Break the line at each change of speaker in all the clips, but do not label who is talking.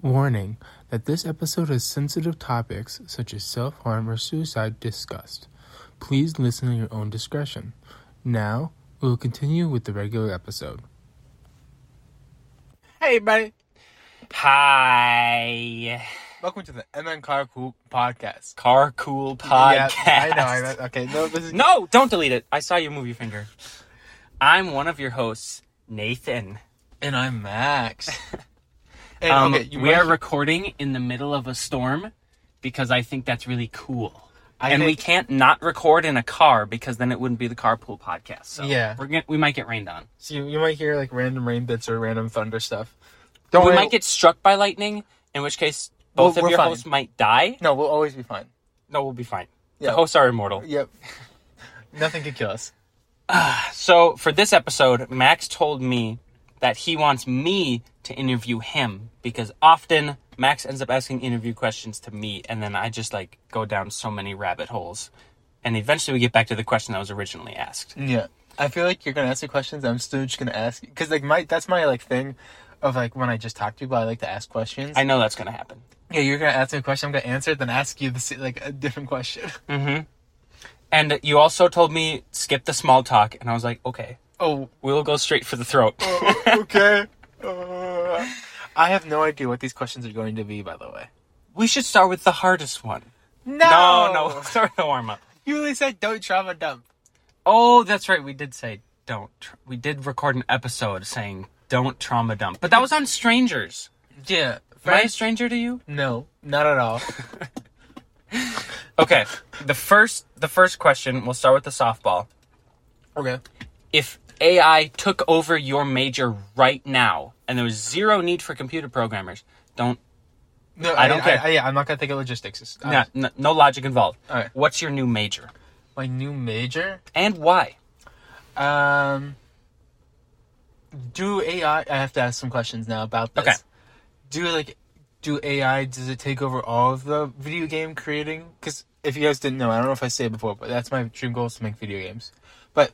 Warning that this episode has sensitive topics such as self harm or suicide discussed. Please listen at your own discretion. Now, we will continue with the regular episode. Hey, buddy.
Hi.
Welcome to the MN Car Cool podcast.
Car Cool Podcast.
Yeah, I know. I know. Okay, no, this is
No, don't delete it. I saw you move your finger. I'm one of your hosts, Nathan.
And I'm Max. And,
Um,
okay,
we are recording in the middle of a storm because I think that's really cool.
I
and we can't not record in a car because then it wouldn't be the carpool podcast. So
Yeah.
we're gonna, we might get rained on.
So you, you might hear like random rain bits or random thunder stuff. Don't
we
worry.
might get struck by lightning, in which case both
Well,
of your
fine.
hosts might die.
No, we'll always be fine.
No, we'll be fine.
Yeah.
The hosts are immortal.
Yep. Nothing can kill us.
So for this episode, Max told me that he wants me to interview him because often Max ends up asking interview questions to me and then I just like go down so many rabbit holes. And eventually we get back to the question that was originally asked.
Yeah. I feel like you're gonna ask the questions. I'm still just gonna ask because like my that's my like thing of like when I just talk to people, I like to ask questions.
I know that's going to happen.
yeah, you're gonna ask me a question. I'm gonna answer it, then ask you the like a different question.
Mhm. And you also told me skip the small talk and I was like, "Okay,
Oh,
we'll go straight for the throat."
okay. Uh, I have no idea what these questions are going to be. By the way.
we should start with the hardest one.
No,
No, no, start with the warm up.
You really said don't trauma dump.
Oh, that's right. We did say don't. Tr- we did record an episode saying don't trauma dump, but that was on strangers.
Yeah.
Am I a stranger to you?
No, not at all.
Okay. the first, the first question. We'll start with the softball.
okay.
If AI took over your major right now, and there was zero need for computer programmers, don't.
No,
I don't care.
I, yeah, I'm not gonna think of logistics. It's-
no, no, no logic involved.
All right.
What's your new major
My new major.
and why?
Um. Do AI? I have to ask some questions now about this.
Okay.
Do like, do AI? Does it take over all of the video game creating? Because if you guys didn't know, I don't know if I said it before, but that's my dream goal is to make video games. But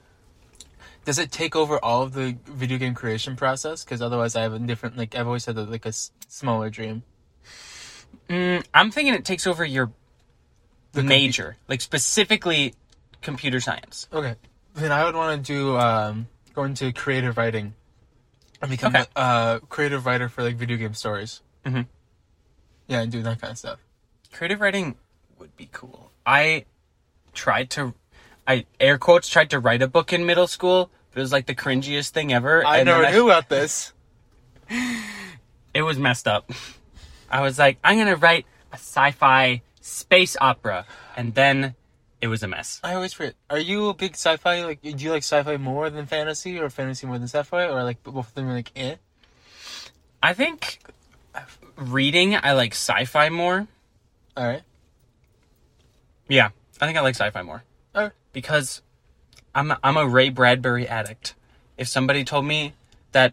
does it take over all of the video game creation process? Because otherwise, I have a different. Like I've always had a, like a s- smaller dream.
Mm, I'm thinking it takes over your
com-
major, like specifically computer science.
Okay. Then I would want to do um, go into creative writing and become
Okay.
a uh, creative writer for like video game stories.
Mm-hmm.
Yeah, and do that kind of stuff.
creative writing would be cool. I tried to, I air quotes tried to write a book in middle school. But it was like the cringiest thing ever.
I
and
never
then
knew about this.
It was messed up. I was like, I'm gonna write a sci-fi space opera, and then it was a mess.
I always forget. Are you a big sci-fi? Like, do you like sci-fi more than fantasy, or fantasy more than sci-fi, or like both of them are like eh?
I think reading, I like sci-fi more.
All right.
Yeah, I think I like sci-fi more.
All right.
Because I'm I'm a Ray Bradbury addict. If somebody told me that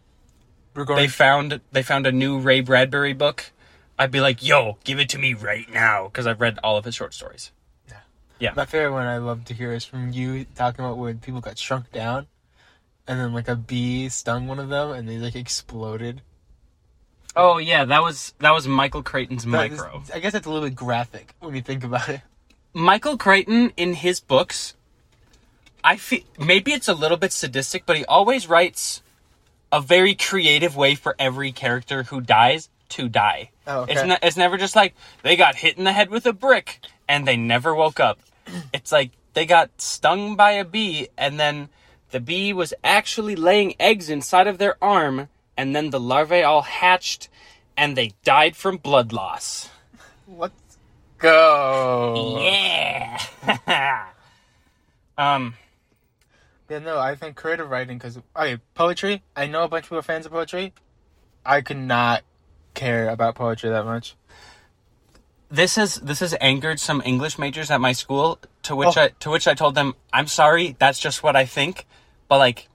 they found they found a new Ray Bradbury book, I'd be like, "Yo, give it to me right now," because I've read all of his short stories. Yeah, yeah.
My favorite one I love to hear is from you talking about when people got shrunk down, and then like a bee stung one of them, and they like exploded.
Oh yeah, that was that was Michael Crichton's
That is-
Micro.
I guess it's a little bit graphic when you think about it.
Michael Crichton in his books, I feel maybe it's a little bit sadistic, but he always writes a very creative way for every character who dies to die.
Oh, okay.
It's not. It's never just like they got hit in the head with a brick and they never woke up. It's like they got stung by a bee and then the bee was actually laying eggs inside of their arm and then the larvae all hatched and they died from blood loss.
Let's go.
Yeah. um.
Yeah, no, I think creative writing because okay, poetry. I know a bunch of people are fans of poetry. I could not care about poetry that much.
this has this has angered some English majors at my school. To which
Oh.
I to which I told them, I'm sorry, that's just what I think. But like,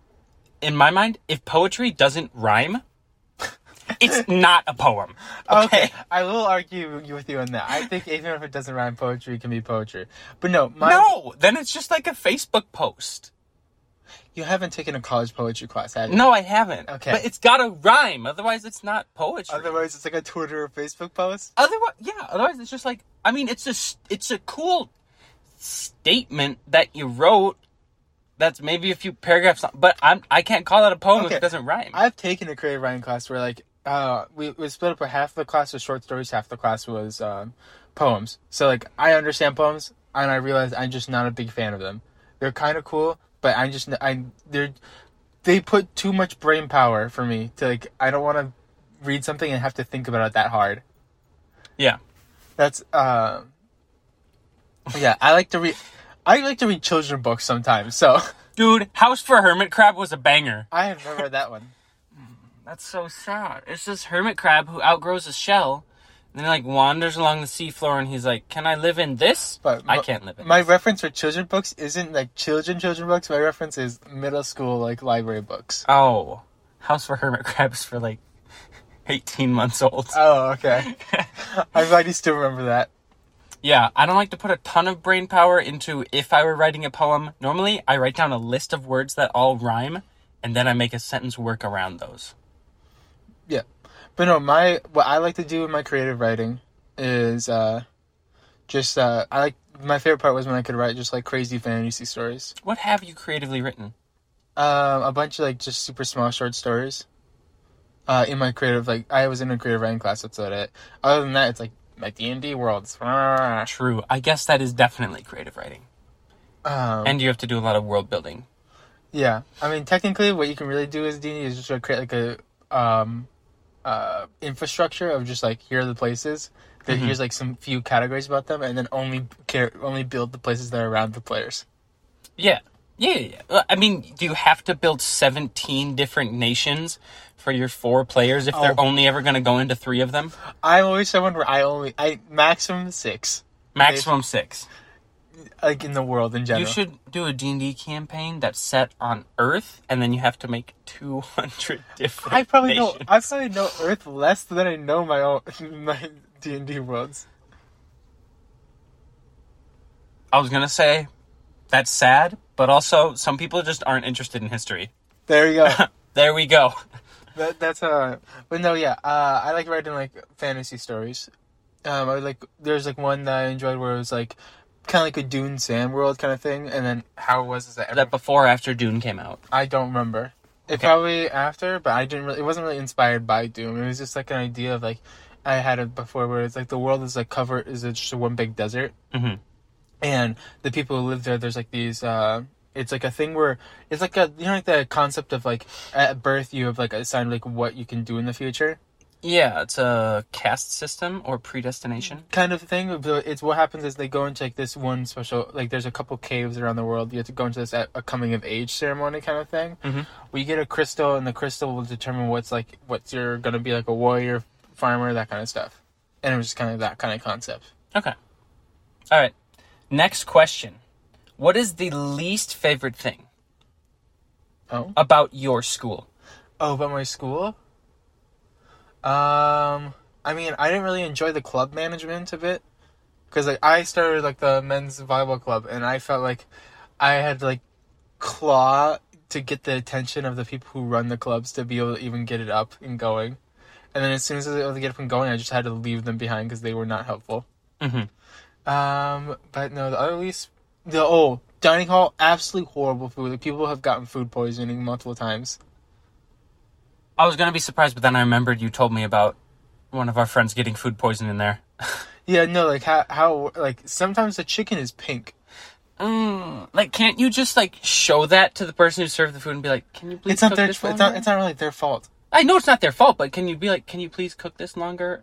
in my mind, if poetry doesn't rhyme, it's not a poem. Okay.
I will argue with you on that. I think even if it doesn't rhyme, poetry can be poetry. But no, my
No, then it's just like a Facebook post.
You haven't taken a college poetry class, have you?
No, I haven't.
Okay.
But it's got to rhyme. Otherwise, it's not poetry.
Otherwise, it's like a Twitter or Facebook post.
Otherwise, yeah. Otherwise, it's just like I mean, it's a it's a cool statement that you wrote. That's maybe a few paragraphs, long, but I'm I can't call that a poem if it doesn't rhyme.
I've taken a creative writing class where like uh we, we split up. A half the class was short stories, half the class was um, poems. So like I understand poems, and I realize I'm just not a big fan of them. They're kind of cool, but I just I they're they put too much brain power for me to like. I don't want to read something and have to think about it that hard.
yeah.
That's uh, yeah. I like to read. I like to read children books sometimes. So
Dude, House for Hermit Crab was a banger.
I have never read that one.
That's so sad. It's this hermit crab who outgrows his shell, and then like wanders along the seafloor, and he's like, "Can I live in this?
But
I can't live in."
My reference for children books isn't like children children books. My reference is middle school like library books.
Oh, House for Hermit Crabs for like 18 months old.
Oh, okay. I'm glad you still remember that.
yeah, I don't like to put a ton of brain power into if I were writing a poem. Normally, I write down a list of words that all rhyme, and then I make a sentence work around those.
Yeah, but no, my what I like to do in my creative writing is uh, just uh, I like my favorite part was when I could write just like crazy fantasy stories.
What have you creatively written?
Um, a bunch of like just super small short stories. Uh, in my creative like I was in a creative writing class. That's about it. Other than that, it's like my D and D worlds. Um,
True. I guess that is definitely creative writing. and you have to do a lot of world building.
Yeah, I mean, technically, what you can really do as D and D is just create like a um, uh, infrastructure of just like here are the places. That here's like some few categories about them, and then only care only build the places that are around the players.
Yeah. Yeah, yeah, I mean, do you have to build 17 different nations for your four players if they're
Oh.
only ever going to go into three of them?
I'm always someone where I only I maximum six,
Maximum six.
Like in the world in general.
You should do a D&D campaign that's set on Earth, and then you have to make 200 different
I probably know
nations.
I probably know Earth less than I know my own my D and D worlds.
I was going to say, that's sad, but also some people just aren't interested in history.
There you go.
There we go.
That, that's uh, but no, yeah. Uh, I like writing like fantasy stories. Um, I like there's like one that I enjoyed where it was like kind of like a Dune Sand world kind of thing, and then how it was is that,
That before or after Dune came out.
I don't remember. It
Okay.
probably after, but I didn't really. It wasn't really inspired by Dune. It was just like an idea of like I had it before where it's like the world is like covered is just one big desert,
Mhm.
and the people who live there, there's like these. uh it's like a thing where it's like a you know like the concept of like at birth you have like assigned like what you can do in the future
Yeah, it's a caste system or predestination.
kind of thing. It's what happens is they go into like this one special like there's a couple caves around the world. You have to go into this a, a coming of age ceremony kind of thing.
Mhm.
Where you get a crystal, and the crystal will determine what's like what's you're gonna be like a warrior, farmer, that kind of stuff. And it was just kind of that kind of concept.
Okay. All right. Next question. What is the least favorite thing
Oh,
about your school?
oh, about my school. Um, I mean, I didn't really enjoy the club management of it because like I started like the men's volleyball club, and I felt like I had like claw to get the attention of the people who run the clubs to be able to even get it up and going. And then as soon as I was able to get up and going, I just had to leave them behind because they were not helpful.
Mm-hmm.
Um, but no, the other least the oh dining hall absolutely horrible food. Like, people have gotten food poisoning multiple times.
I was gonna be surprised, but then I remembered you told me about one of our friends getting food poisoning in there.
Yeah, no, like how how like sometimes the chicken is pink.
Mm, like, can't you just like show that to the person who served the food and be like, "Can you please
It's not their
this
it's
longer?"
not it's not really their fault.
I know it's not their fault, but can you be like, "Can you please cook this longer?"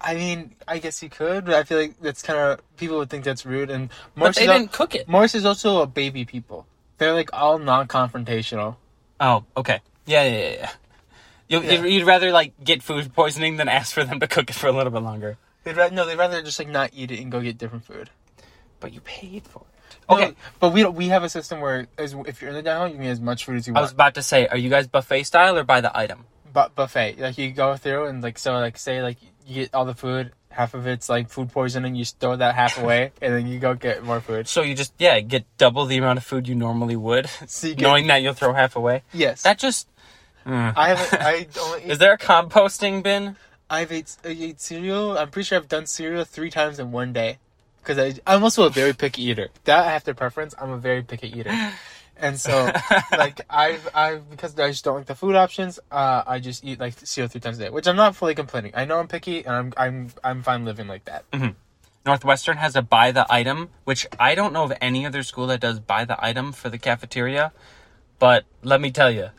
I mean, I guess you could, but I feel like that's kind of people would think that's rude. And
But they didn't cook it.
Morris is also a baby people. They're like all non-confrontational.
Oh, okay. Yeah, yeah, yeah. You,
Yeah.
You'd, rather like get food poisoning than ask for them to cook it for a little bit longer.
They'd rather no, they'd rather just like not eat it and go get different food.
But you paid for it.
No,
Okay.
but we don't, we have a system where as, if you're in the dining hall, you can get as much food as you want.
I was about to say, are you guys buffet style or by the item?
Bu- buffet, like you go through and like so like say like you get all the food half of it's like food poisoning. You throw that half away, and then you go get more food.
So you just yeah get double the amount of food you normally would,
So you get,
knowing that you'll throw half away.
yes,
That just Mm.
I haven't. I only.
is there a composting bin?
I've ate, I ate cereal. I'm pretty sure I've done cereal three times in one day. Because I'm also a very picky eater. That I have to preference. I'm a very picky eater. And so, like, I've, I've, because I just don't like the food options, uh, I just eat, like, cereal three times a day, which I'm not fully complaining. I know I'm picky, and I'm, I'm, I'm fine living like that.
Northwestern has a buy the item, which I don't know of any other school that does buy the item for the cafeteria. But let me tell you,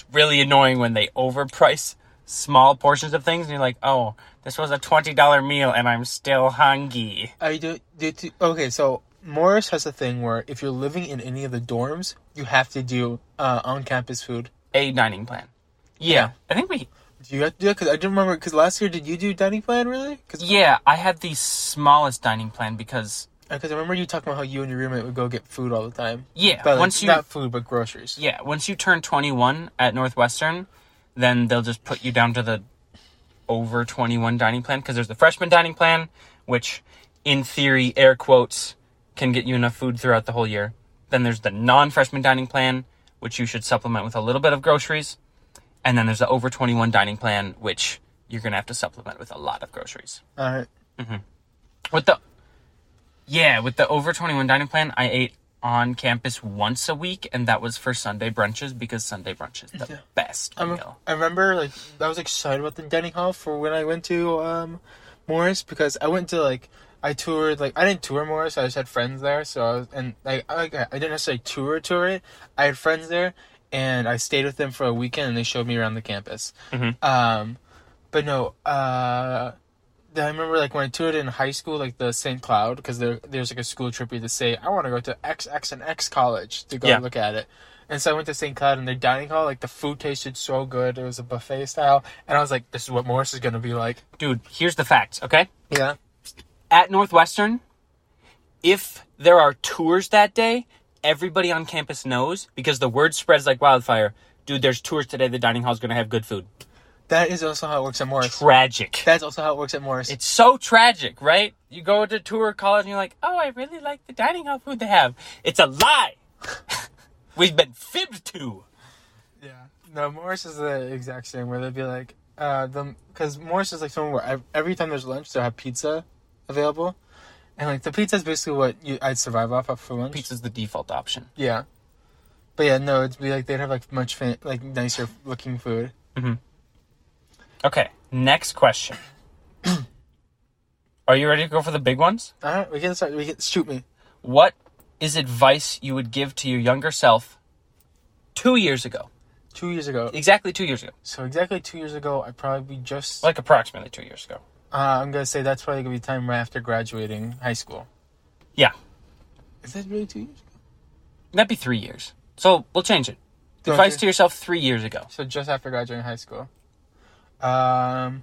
it's really annoying when they overprice small portions of things and you're like, oh, this was a $20 meal and I'm still hungry.
I do, do, do okay, so Morris has a thing where if you're living in any of the dorms, you have to do, uh, on-campus food.
A dining plan. Yeah, I think we.
Do you have to do that? Because I don't remember, because last year, did you do dining plan, really? Because
Yeah, I had the smallest dining plan because, Uh,
because I remember you talking about how you and your roommate would go get food all the time.
yeah,
But like,
once you.
not food, but groceries.
Yeah, once you turn 21 at Northwestern, then they'll just put you down to the over 21 dining plan because there's the freshman dining plan, which in theory, air quotes, can get you enough food throughout the whole year. Then there's the non freshman dining plan, which you should supplement with a little bit of groceries. And then there's the over 21 dining plan, which you're going to have to supplement with a lot of groceries.
All right. Mm-hmm.
With the yeah, with the over twenty one dining plan, I ate on campus once a week, and that was for Sunday brunches because Sunday brunch is the
Yeah.
best
I'm,
meal.
I remember like I was excited about the dining hall for when I went to um, Morris because I went to like I toured like I didn't tour Morris I just had friends there so I was and like I, I didn't necessarily tour tour it I had friends there and I stayed with them for a weekend and they showed me around the campus.
Mhm.
Um, but no, uh, I remember like when I toured in high school, like the St. Cloud, because there there's like a school trip you to say I want to go to X X and X college to go
Yeah.
look at it. And so I went to St. Cloud and their dining hall, like the food tasted so good. It was a buffet style, and I was like, "This is what Morris is gonna be like."
Dude, here's the facts, okay?
Yeah.
At Northwestern, if there are tours that day, everybody on campus knows because the word spreads like wildfire. Dude, there's tours today. The dining hall's gonna have good food.
That is also how it works at Morris.
Tragic.
That's also how it works at Morris.
It's so tragic, right? You go to tour college and you're like, oh, I really like the dining hall food they have. It's a lie. We've been fibbed to.
Yeah. No, Morris is the exact same. Where they'd be like, uh, the because Morris is like somewhere where every time there's lunch, they'll have pizza available, and like the pizza is basically what you I'd survive off of for lunch.
Pizza's the default option.
Yeah. But yeah, no, it'd be like they'd have like much fan- like nicer looking food.
Okay, next question. Are you ready to go for the big ones?
All right, we can start. We can shoot me.
What is advice you would give to your younger self two years ago?
Two years ago.
Exactly two years ago.
So exactly two years ago, I'd probably be just.
Like approximately two years ago.
Uh, I'm gonna say that's probably gonna be time right after graduating high school.
Yeah.
Is that really two years? ago?
That'd be three years. So we'll change it.
Don't
Advice
you-
to yourself three years ago.
So just after graduating high school. Um.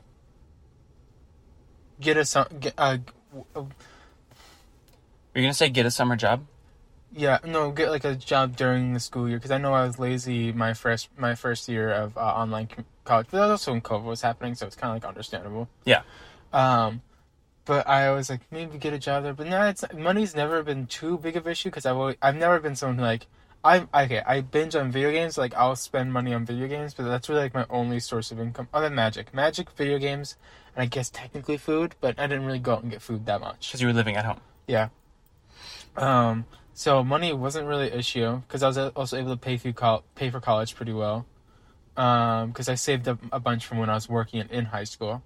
Get a some get uh,
You're gonna say get a summer job?
yeah no get like a job during the school year because I know I was lazy my first my first year of uh, online college but that was also when COVID was happening so it's kind of like understandable.
Yeah.
Um, but I was like maybe get a job there but no it's money's never been too big of an issue because I've always, I've never been someone who, like I okay I binge on video games like I'll spend money on video games but that's really like my only source of income other than magic magic video games and I guess technically food but I didn't really go out and get food that much.
Because you were living at home.
Yeah. Um. So money wasn't really an issue because I was also able to pay through col- pay for college pretty well. Um. Because I saved up a bunch from when I was working in, in high school.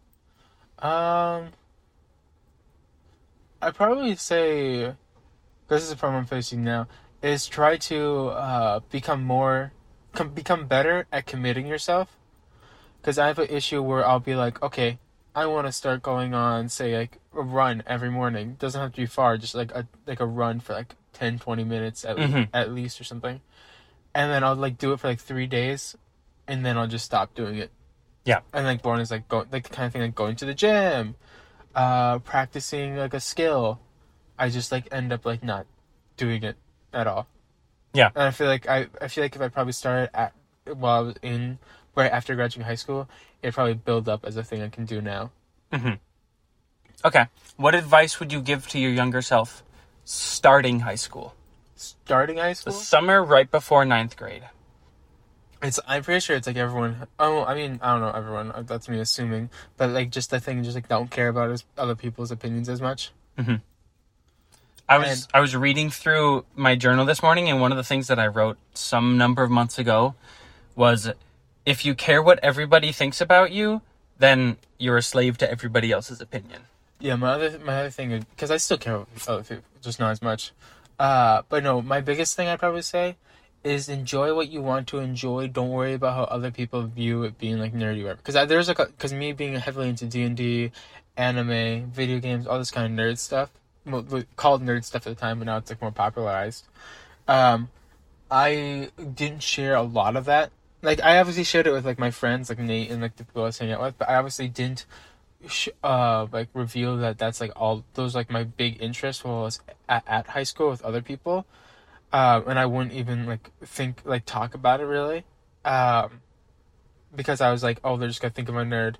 Um. I'd probably say, this is a problem I'm facing now, is try to uh, become more, com- become better at committing yourself. Because I have an issue where I'll be like, okay, I want to start going on, say, like a run every morning. Doesn't have to be far, just like a like a run for like 10, 20 minutes at
Mhm.
at least or something. And then I'll like do it for like three days, and then I'll just stop doing it.
Yeah.
And like boring is like go like the kind of thing like going to the gym, uh, practicing like a skill. I just like end up like not doing it at all.
Yeah.
And I feel like I I feel like if I probably started at while I was in right after graduating high school, it'd probably build up as a thing I can do now.
Mm-hmm. Okay. What advice would you give to your younger self starting high school?
Starting high
The
school,
summer right before ninth grade.
it's I'm pretty sure it's like everyone. Oh, I mean, I don't know everyone. That's me assuming, but like just the thing, just like don't care about other people's opinions as much.
I was
And-
I was reading through my journal this morning, and one of the things that I wrote some number of months ago was, if you care what everybody thinks about you, then you're a slave to everybody else's opinion.
Yeah, my other my other thing because I still care about other people, just not as much. Uh, but no, my biggest thing I'd probably say is enjoy what you want to enjoy. Don't worry about how other people view it being like nerdy, whatever. Because there's like because me being heavily into D and D, anime, video games, all this kind of nerd stuff. Well, called nerd stuff at the time, but now it's like more popularized. Um, I didn't share a lot of that. Like I obviously shared it with like my friends, like Nate and like the people I was hanging out with, but I obviously didn't sh- uh like reveal that that's like all those like my big interests while I was at, at high school with other people, um, and I wouldn't even like think like talk about it really, um, because I was like, oh, they're just gonna think I'm a nerd,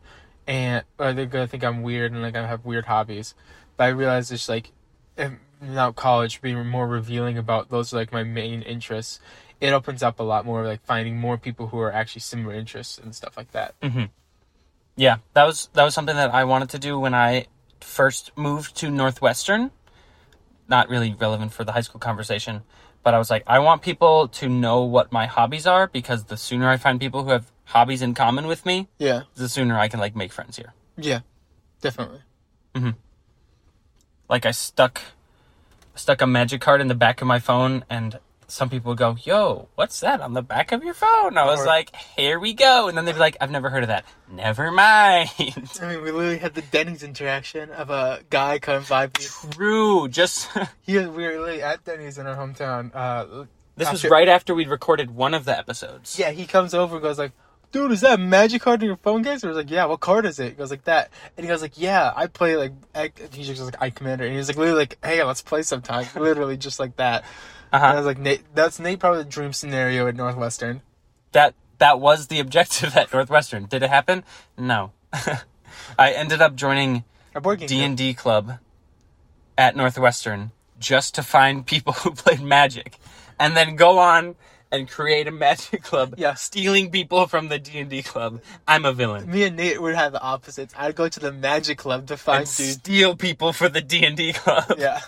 and or they're gonna think I'm weird and like I have weird hobbies, but I realized it's like, now college being more revealing about those are like my main interests. It opens up a lot more, like finding more people who are actually similar interests and stuff like that. Mm-hmm.
Yeah, that was that was something that I wanted to do when I first moved to Northwestern. Not really relevant for the high school conversation, but I was like, I want people to know what my hobbies are because the sooner I find people who have hobbies in common with me,
Yeah,
the sooner I can like make friends here.
yeah, definitely. Mm-hmm.
Like I stuck stuck a magic card in the back of my phone and some people would go, Yo, what's that on the back of your phone? I was
Or-
like, Here we go. And then they'd be like, I've never heard of that. Never mind.
I mean, we literally had the Denny's interaction of a guy coming by.
True. Just
He we were literally at Denny's in our hometown. Uh,
this was right after we'd recorded one of the episodes.
Yeah, he comes over and goes like, "Dude, is that a magic card in your phone case?" I was like, "Yeah, what card is it?" He goes like that, and he goes like, "Yeah, I play like." Ec-" He just goes like, "I Commander," and he was like, literally like, "Hey, let's play sometime." literally just like that. And I
Uh-huh.
was like, "Nate, that's Nate probably the dream scenario at Northwestern."
That that was the objective at Northwestern. Did it happen? No. I ended up joining
A board game.
D and D club at Northwestern just to find people who played Magic, and then go on and create a Magic club.
Yeah.
stealing people from the D and D club. I'm a villain.
Me and Nate would have the opposites. I'd go to the Magic Club to find
And
dudes.
steal people for the D and D club.
Yeah.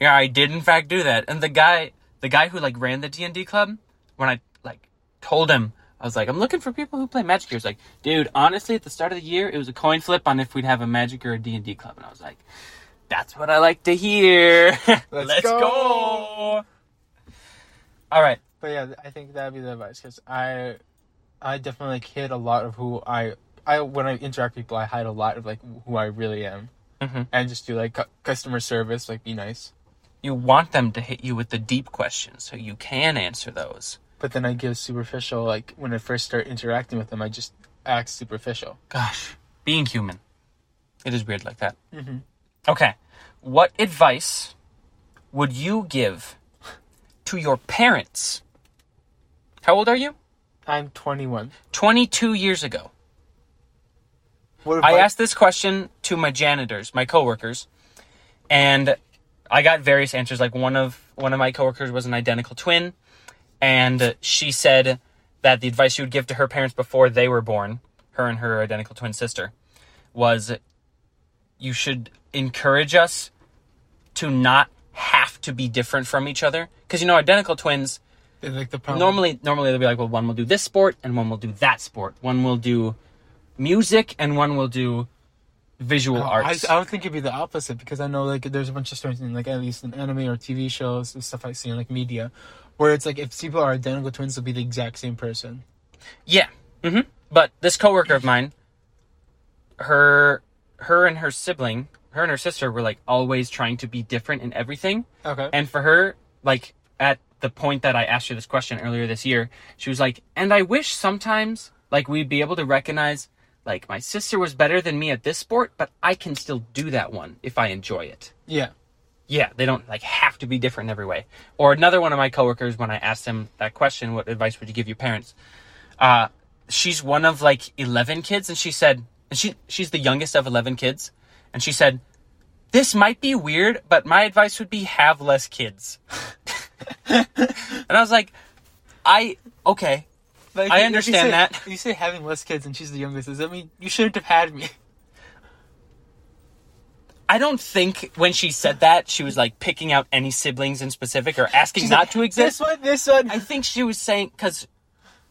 Yeah, I did in fact do that. And the guy, the guy who like ran the D and D club, when I like told him, I was like, I'm looking for people who play Magic. He was like, dude, honestly, at the start of the year, it was a coin flip on if we'd have a Magic or a D and D club, and I was like, that's what I like to hear. Let's,
go.
go. All right.
But yeah, I think that'd be the advice because I, I definitely hid a lot of who I, I when I interact with people, I hide a lot of like who I really am,
Mhm.
and just do like cu- customer service, like be nice.
You want them to hit you with the deep questions so you can answer those.
But then I give superficial, like when I first start interacting with them, I just act superficial.
Gosh, being human. It is weird like that.
Mm-hmm.
Okay. What advice would you give to your parents? How old are you?
I'm 21.
22 years ago.
What
I
advice-
asked this question to my janitors, my coworkers, and I got various answers. Like one of one of my coworkers was an identical twin, and she said that the advice she would give to her parents before they were born, her and her identical twin sister, was you should encourage us to not have to be different from each other. Because you know, identical twins
like the
normally normally they'll be like, well, one will do this sport and one will do that sport. One will do music and one will do visual
Oh, I,
arts.
I would think it'd be the opposite because I know like there's a bunch of stories in like at least in anime or TV shows and stuff I see in like media, where it's like if people are identical twins, they'll be the exact same person.
yeah. hmm But this coworker of mine, her her and her sibling, her and her sister were like always trying to be different in everything.
Okay.
And for her, like at the point that I asked her this question earlier this year, she was like, "And I wish sometimes like we'd be able to recognize like my sister was better than me at this sport, but I can still do that one if I enjoy it."
yeah.
Yeah, they don't like have to be different in every way. Or another one of my coworkers, when I asked him that question, what advice would you give your parents? Uh, she's one of like eleven kids, and she said, and she she's the youngest of eleven kids, And she said, This might be weird, but my advice would be have less kids. and I was like, I, okay.
But
I
if you
understand
say-
that.
You say having less kids and she's the youngest. Does that mean you shouldn't have had me?
I don't think when she said that, she was like picking out any siblings in specific or asking
She's
not
like,
to exist.
This one, this one.
I think she was saying because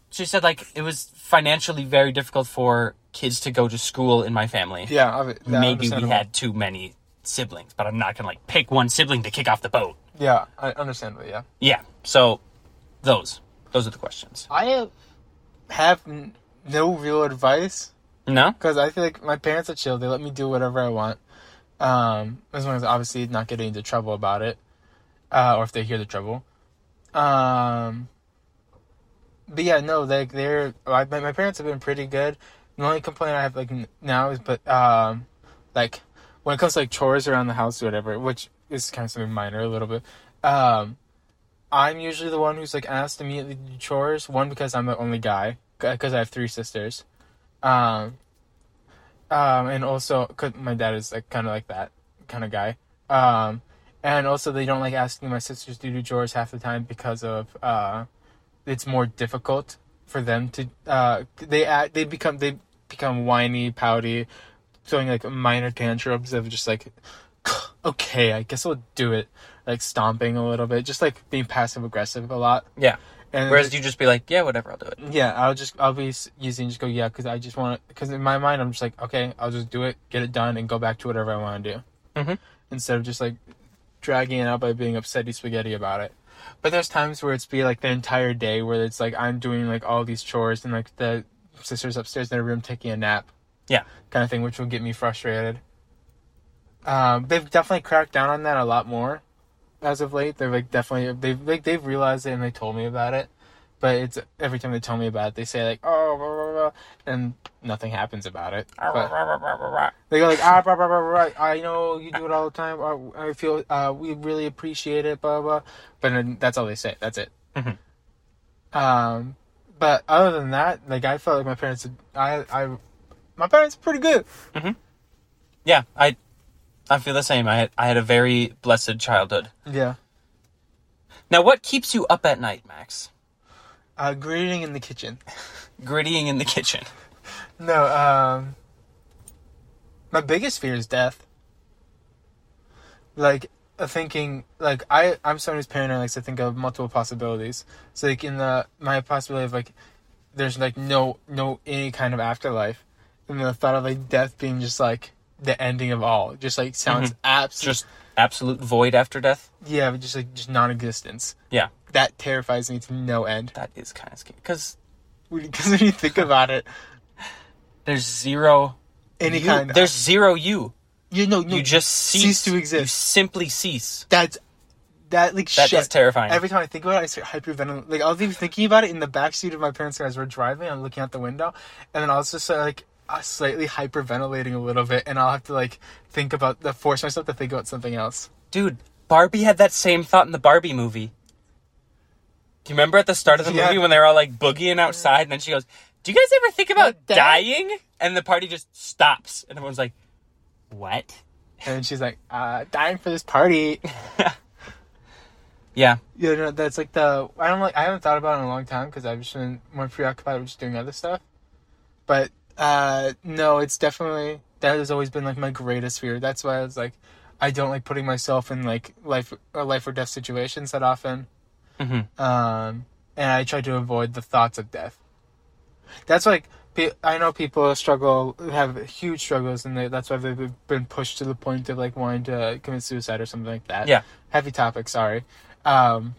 she said like it was financially very difficult for kids to go to school in my family.
yeah, it- yeah,
Maybe we had too many siblings, but I'm not gonna like pick one sibling to kick off the boat.
Yeah, I understandable. Yeah,
Yeah. So those those are the questions.
I have n- no real advice
No.
because I feel like my parents are chill. They let me do whatever I want, um, as long as obviously not getting into trouble about it, uh, or if they hear the trouble. Um, but yeah, no, like they're I, my my parents have been pretty good. The only complaint I have like now is, but um, like when it comes to like chores around the house or whatever, which is kind of something minor a little bit. Um, I'm usually the one who's like asked immediately to do chores. One because I'm the only guy, because I have three sisters. Um, um, and also cause my dad is like kind of like that kind of guy. Um, and also they don't like asking my sisters to do chores half the time because of uh, it's more difficult for them to uh they they become they become whiny pouty throwing like minor tantrums of just like okay i guess i'll do it like stomping a little bit just like being passive aggressive a lot
Yeah.
and
Whereas you just be like, yeah, whatever, I'll do it.
yeah i'll just i'll be using just go yeah because i just want to because in my mind i'm just like okay i'll just do it get it done and go back to whatever i want to do
Mhm.
instead of just like dragging it out by being upsetty spaghetti about it but there's times where it's be like the entire day where it's like i'm doing like all these chores and like the sisters upstairs in their room taking a nap
Yeah.
kind of thing which will get me frustrated um, they've definitely cracked down on that a lot more as of late they're like definitely they've like they've realized it and they told me about it but it's every time they tell me about it they say like oh blah, blah, blah, and nothing happens about it but they go like ah blah, blah, blah, blah. I know you do it all the time uh, I feel uh, we really appreciate it blah blah but then that's all they say that's it
Mhm.
um but other than that like I felt like my parents I I my parents are pretty good
Yeah, I I feel the same. I had I had a very blessed childhood.
yeah
Now, what keeps you up at night, Max?
uh, greeting in the kitchen
gritting in the kitchen.
No, um my biggest fear is death. Like thinking like I I'm someone who's paranoid likes to think of multiple possibilities. So like in the my possibility of like there's like no no any kind of afterlife. And the thought of like death being just like the ending of all. Just like sounds mm-hmm. absolute
Just absolute void after death.
yeah, but just like just non existence.
Yeah,
That terrifies me to no end.
that is kind of scary because
Because when you think about it,
there's zero.
any
you.
kind
There's zero you.
You know no,
You just cease,
cease to
You
exist.
simply cease.
that's that like
That
shit.
is terrifying.
Every time I think about it, I start hyperventilating. Like I'll be thinking about it in the backseat of my parents' car as we're driving. I'm looking out the window, and then I'll just start, like uh, slightly hyperventilating a little bit, and I'll have to like think about the force myself to think about something else.
Dude, Barbie had that same thought in the Barbie movie. Do you remember at the start of the
Yeah.
movie when they were all like boogieing outside and then she goes, Do you guys ever think About dying? And the party just stops and everyone's like, What?
And she's like, uh, "Dying for this party."
Yeah.
Yeah, no, that's like the I don't like I haven't thought about it in a long time because I've just been more preoccupied with just doing other stuff. But uh no, it's definitely that has always been like my greatest fear. That's why I was like, I don't like putting myself in like life or life or death situations that often.
Mm-hmm.
Um, and I try to avoid the thoughts of death. That's like I know people struggle have huge struggles, and they, that's why they've been pushed to the point of like wanting to commit suicide or something like that.
Yeah.
heavy topic. Sorry. Um,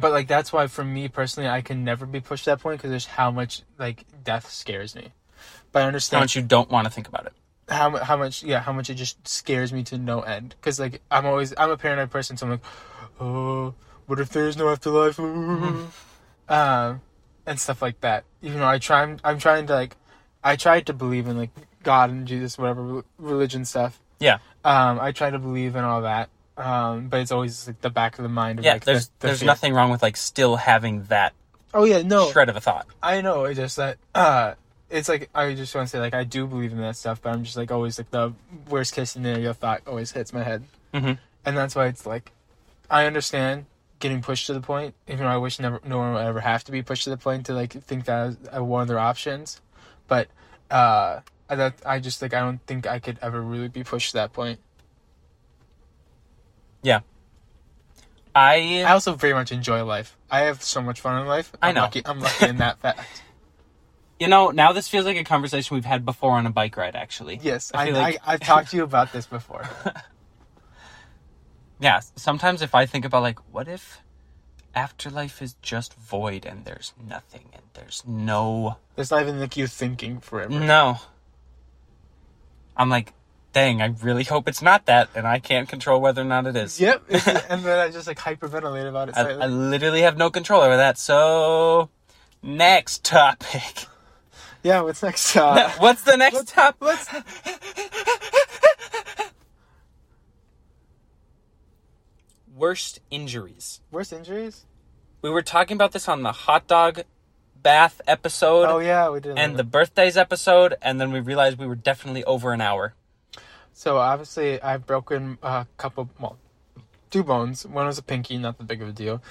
but like that's why for me personally, I can never be pushed to that point because there's how much like death scares me. But I understand How
much you don't want to think about it.
how how much yeah how much it just scares me to no end because like I'm always I'm a paranoid person so I'm like oh what if there's no afterlife um and stuff like that even though I try I'm, I'm trying to like I try to believe in like God and Jesus whatever religion stuff
Yeah.
um I try to believe in all that um but it's always like the back of the mind of
Yeah,
like
there's
the, the
there's
fear.
nothing wrong with like still having that
oh yeah no
shred of a thought.
I know. It's just that uh, it's like I just want to say like I do believe in that stuff, but I'm just like always like the worst case scenario thought always hits my head,
Mhm.
and that's why it's like I understand getting pushed to the point, even though I wish never no one would ever have to be pushed to the point to like think that as uh, one of their options, but uh, I that I just like I don't think I could ever really be pushed to that point. Yeah.
I
I also very much enjoy life. I have so much fun in life.
I
I'm
know.
Lucky, I'm lucky in that fact.
you know now this feels like a conversation we've had before on a bike ride. Actually,
Yes,
I
I, I,
like-
I've talked to you about this before.
yeah. Sometimes if I think about like, what if afterlife is just void and there's nothing and there's no
It's not even like you thinking forever.
no. I'm like, dang, I really hope it's not that, and I can't control whether or not it is.
Yep. and then I just like hyperventilate about it
I. I literally have no control over that. So, next topic.
yeah. What's next? Uh,
What's the next topic?
let's-
Worst injuries.
worst injuries?
We were talking about this on the hot dog bath episode
Oh yeah, we did.
and the birthdays episode, and then we realized we were definitely over an hour.
so obviously I've broken a couple, well, two bones. One was a pinky, not that big of a deal.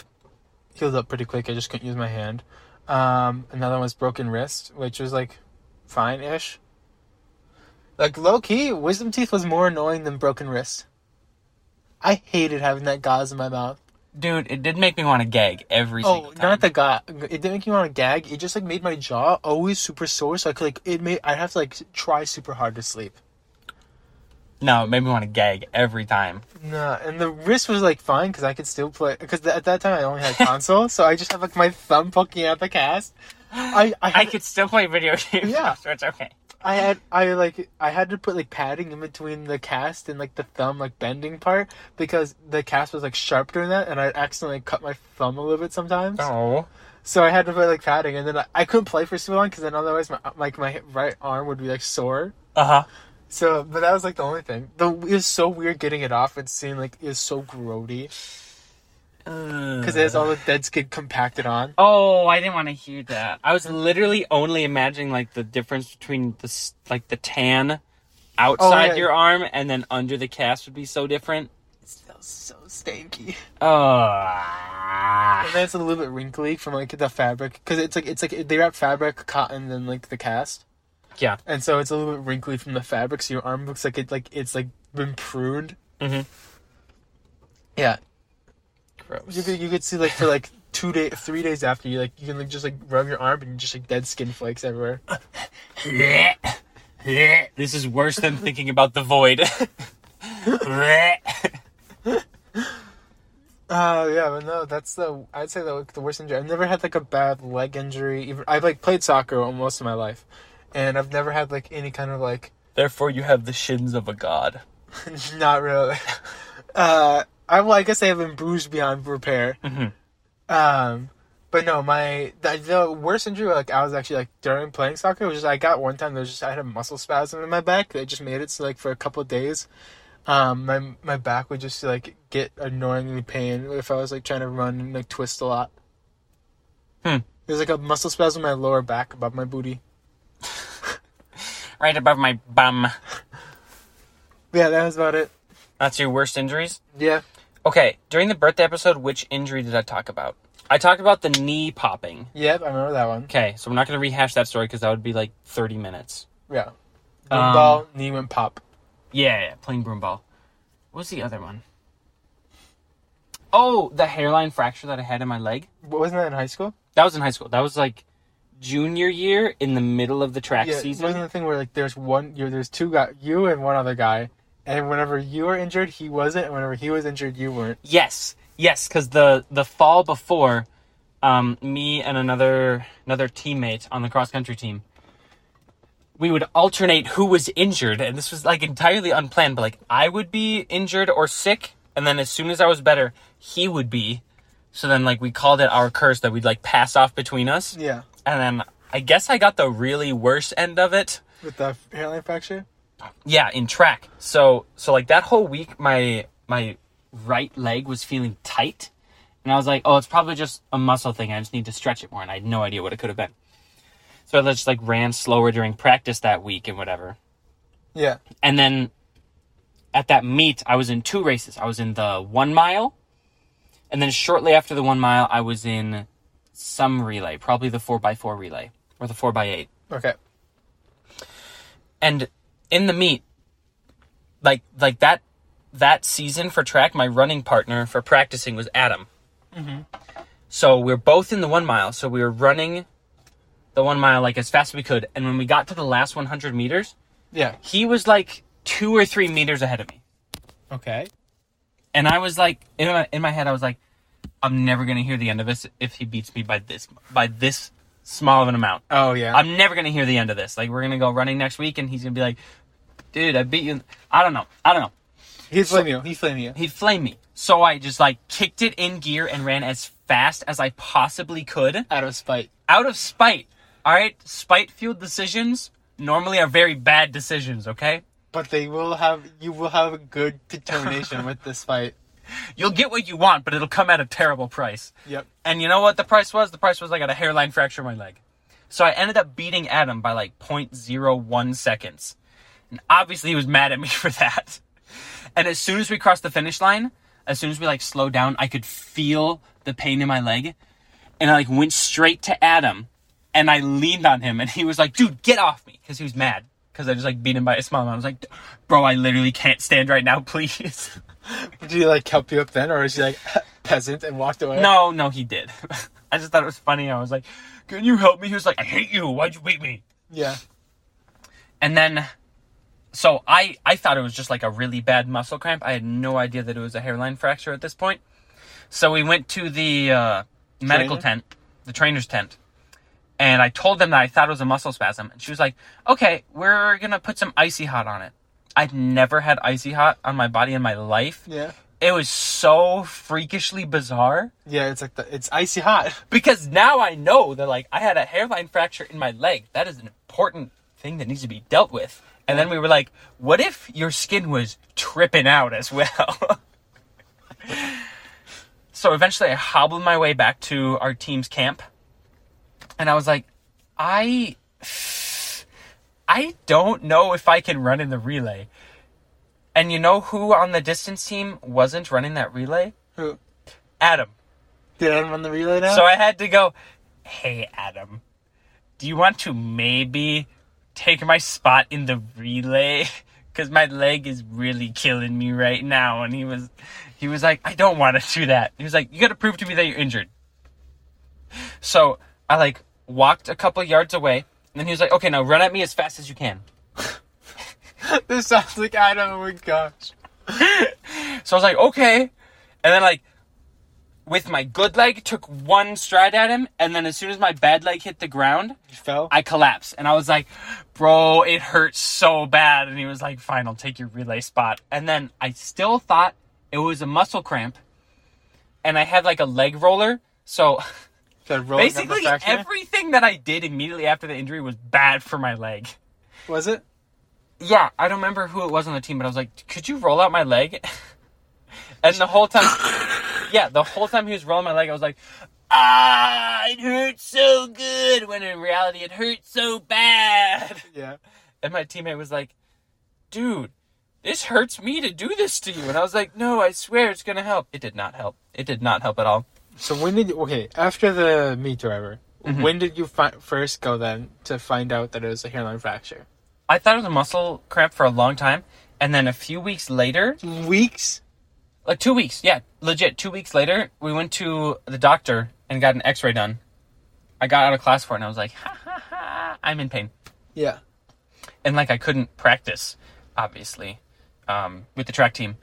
Healed up pretty quick. I just couldn't use my hand. Um, another one was broken wrist, which was like fine-ish. Like low key, wisdom teeth was more annoying than broken wrist. I hated having that gauze in my mouth.
Dude, it did make me want to gag every
Oh,
single time.
not the gauze. It didn't make me want to gag. It just like made my jaw always super sore. So I could like it made. I'd have to like try super hard to sleep.
No, it made me want to gag every time.
Nah, and the wrist was like fine because I could still play. Because at that time I only had console, so I just have like my thumb poking out the cast. I I,
I could still play video games.
Yeah.
so it's okay.
I had I like I had to put like padding in between the cast and like the thumb like bending part because the cast was like sharp during that, and I accidentally cut my thumb a little bit sometimes.
Oh.
So I had to put like padding, and then I, I couldn't play for so long because then otherwise my like my right arm would be like sore.
Uh huh.
So, but that was like the only thing. The it was so weird getting it off and seeing like it was so grody because it has all the dead skin compacted on.
Oh, I didn't want to hear that. I was literally only imagining like the difference between the like the tan outside
yeah.
your arm and then under the cast would be so different.
It smells so stanky.
Oh.
And then it's a little bit wrinkly from like the fabric because it's like it's like they wrap fabric, cotton, then like the cast,
Yeah.
and so it's a little bit wrinkly from the fabric. So your arm looks like it like it's like been pruned.
Mm-hmm.
Yeah,
Gross.
you could you could see like for like two days, three days after you like you can like just like rub your arm and just like dead skin flakes everywhere.
this is worse than thinking about the void.
Uh yeah, but no, that's the I'd say the the worst injury. I've never had like a bad leg injury. Even I've like played soccer most of my life, and I've never had like any kind of like
Therefore, you have the shins of a god.
not really. Uh, I well, I guess I have been bruised beyond repair.
Mhm.
Um, but no, my the, the worst injury like I was actually like during playing soccer was just I got one time there was just I had a muscle spasm in my back that just made it so like for a couple of days, um, my my back would just like get annoyingly pain if I was like trying to run and like twist a lot.
Hmm.
There's like a muscle spasm in my lower back above my booty.
Right above my bum.
Yeah, that was about it.
That's your worst injuries?
Yeah.
Okay, during the birthday episode, which injury did I talk about? I talked about the knee popping.
Yep, I remember that one.
Okay, so we're not going to rehash that story because that would be like 30 minutes.
Yeah.
Um,
ball, knee went pop.
Yeah, yeah, playing broom ball. What was the other one? Oh, the hairline fracture that I had in my leg.
Wasn't that in high school?
That was in high school. That was like junior year in the middle of the track
yeah,
season.
Wasn't the thing where like there's one you there's two guys you and one other guy, and whenever you were injured, he wasn't, and whenever he was injured, you weren't.
Yes, yes, because the the fall before, um, me and another another teammate on the cross country team, we would alternate who was injured, and this was like entirely unplanned. But like I would be injured or sick, and then as soon as I was better, he would be. So then like we called it our curse that we'd like pass off between us,
Yeah,
and then I guess I got the really worst end of it.
with the hairline fracture.
Yeah, in track. So so like that whole week my my right leg was feeling tight. And I was like, "Oh, it's probably just a muscle thing. I just need to stretch it more." And I had no idea what it could have been. So I just like ran slower during practice that week and whatever.
Yeah.
And then at that meet, I was in two races. I was in the one mile, and then shortly after the one mile, I was in some relay, probably the four x four relay or the four x eight.
Okay.
And in the meet, like like that that season for track, my running partner for practicing was Adam. Mm-hmm. So we are both in the one mile. So we were running the one mile like as fast as we could. And when we got to the last 100 meters,
Yeah.
he was like two or three meters ahead of me.
Okay.
And I was like, in my, in my head, I was like, I'm never gonna hear the end of this if he beats me by this by this small of an amount.
Oh yeah.
I'm never gonna hear the end of this. Like we're gonna go running next week, and he's gonna be like, "Dude, I beat you." I don't know. I don't know.
He's flaming you. He's flame you.
He'd flame me. So I just like kicked it in gear and ran as fast as I possibly could
Out of spite.
out of spite. All right, spite fueled decisions normally are very bad decisions. Okay,
But they will have you will have a good determination with this fight.
you'll get what you want, but it'll come at a terrible price.
Yep.
And you know what the price was? The price was I got a hairline fracture in my leg. So I ended up beating Adam by like 0.01 seconds. And obviously he was mad at me for that. And as soon as we crossed the finish line, as soon as we like slowed down, I could feel the pain in my leg. And I like went straight to Adam and I leaned on him and he was like, dude, get off me. Cause he was mad. Cause I just like beat him by a small amount. I was like, bro, I literally can't stand right now, please.
Did he like help you up then, or is he like peasant and walked away?
No, no, he did. I just thought it was funny. I was like, "Can you help me?" He was like, "I hate you. Why'd you beat me?"
Yeah.
And then, so I I thought it was just like a really bad muscle cramp. I had no idea that it was a hairline fracture at this point. So we went to the uh, medical
Trainer?
tent, the trainer's tent, and I told them that I thought it was a muscle spasm. And she was like, "Okay, we're gonna put some icy hot on it." I'd never had icy hot on my body in my life.
Yeah.
It was so freakishly bizarre.
Yeah. It's like the it's icy hot.
because now I know that like I had a hairline fracture in my leg. That is an important thing that needs to be dealt with. And then we were like, what if your skin was tripping out as well? so eventually I hobbled my way back to our team's camp. And I was like, I I don't know if I can run in the relay. And you know who on the distance team wasn't running that relay?
Who?
Adam.
Did Adam run the relay now?
So I had to go, hey, Adam, do you want to maybe take my spot in the relay? Because my leg is really killing me right now. And he was, he was like, I don't want to do that. He was like, you got to prove to me that you're injured. So I like walked a couple yards away. And then he was like, okay, now run at me as fast as you can.
this sounds like I don't. Oh my gosh.
So I was like, okay. And then like with my good leg, took one stride at him, and then as soon as my bad leg hit the ground,
You fell.
I collapsed. And I was like, bro, it hurts so bad. And he was like, fine, I'll take your relay spot. And then I still thought it was a muscle cramp. And I had like a leg roller. So
Started rolling up the
basically everything that I did immediately after the injury was bad for my leg.
was it?
Yeah, I don't remember who it was on the team, but I was like, could you roll out my leg? and the whole time, yeah, the whole time he was rolling my leg, I was like, ah, it hurts so good. When in reality, it hurts so bad.
Yeah.
And my teammate was like, dude, this hurts me to do this to you. And I was like, no, I swear it's going to help. It did not help. It did not help at all.
So when did you, okay after the meet driver?
Mhm.
When did you fi- first go then to find out that it was a hairline fracture?
I thought it was a muscle cramp for a long time. And then a few weeks later,
Weeks.
Like two weeks, yeah, legit, two weeks later, we went to the doctor and got an x ray done. I got out of class for it and I was like, ha ha ha, I'm in pain.
Yeah.
And like I couldn't practice, obviously, um, with the track team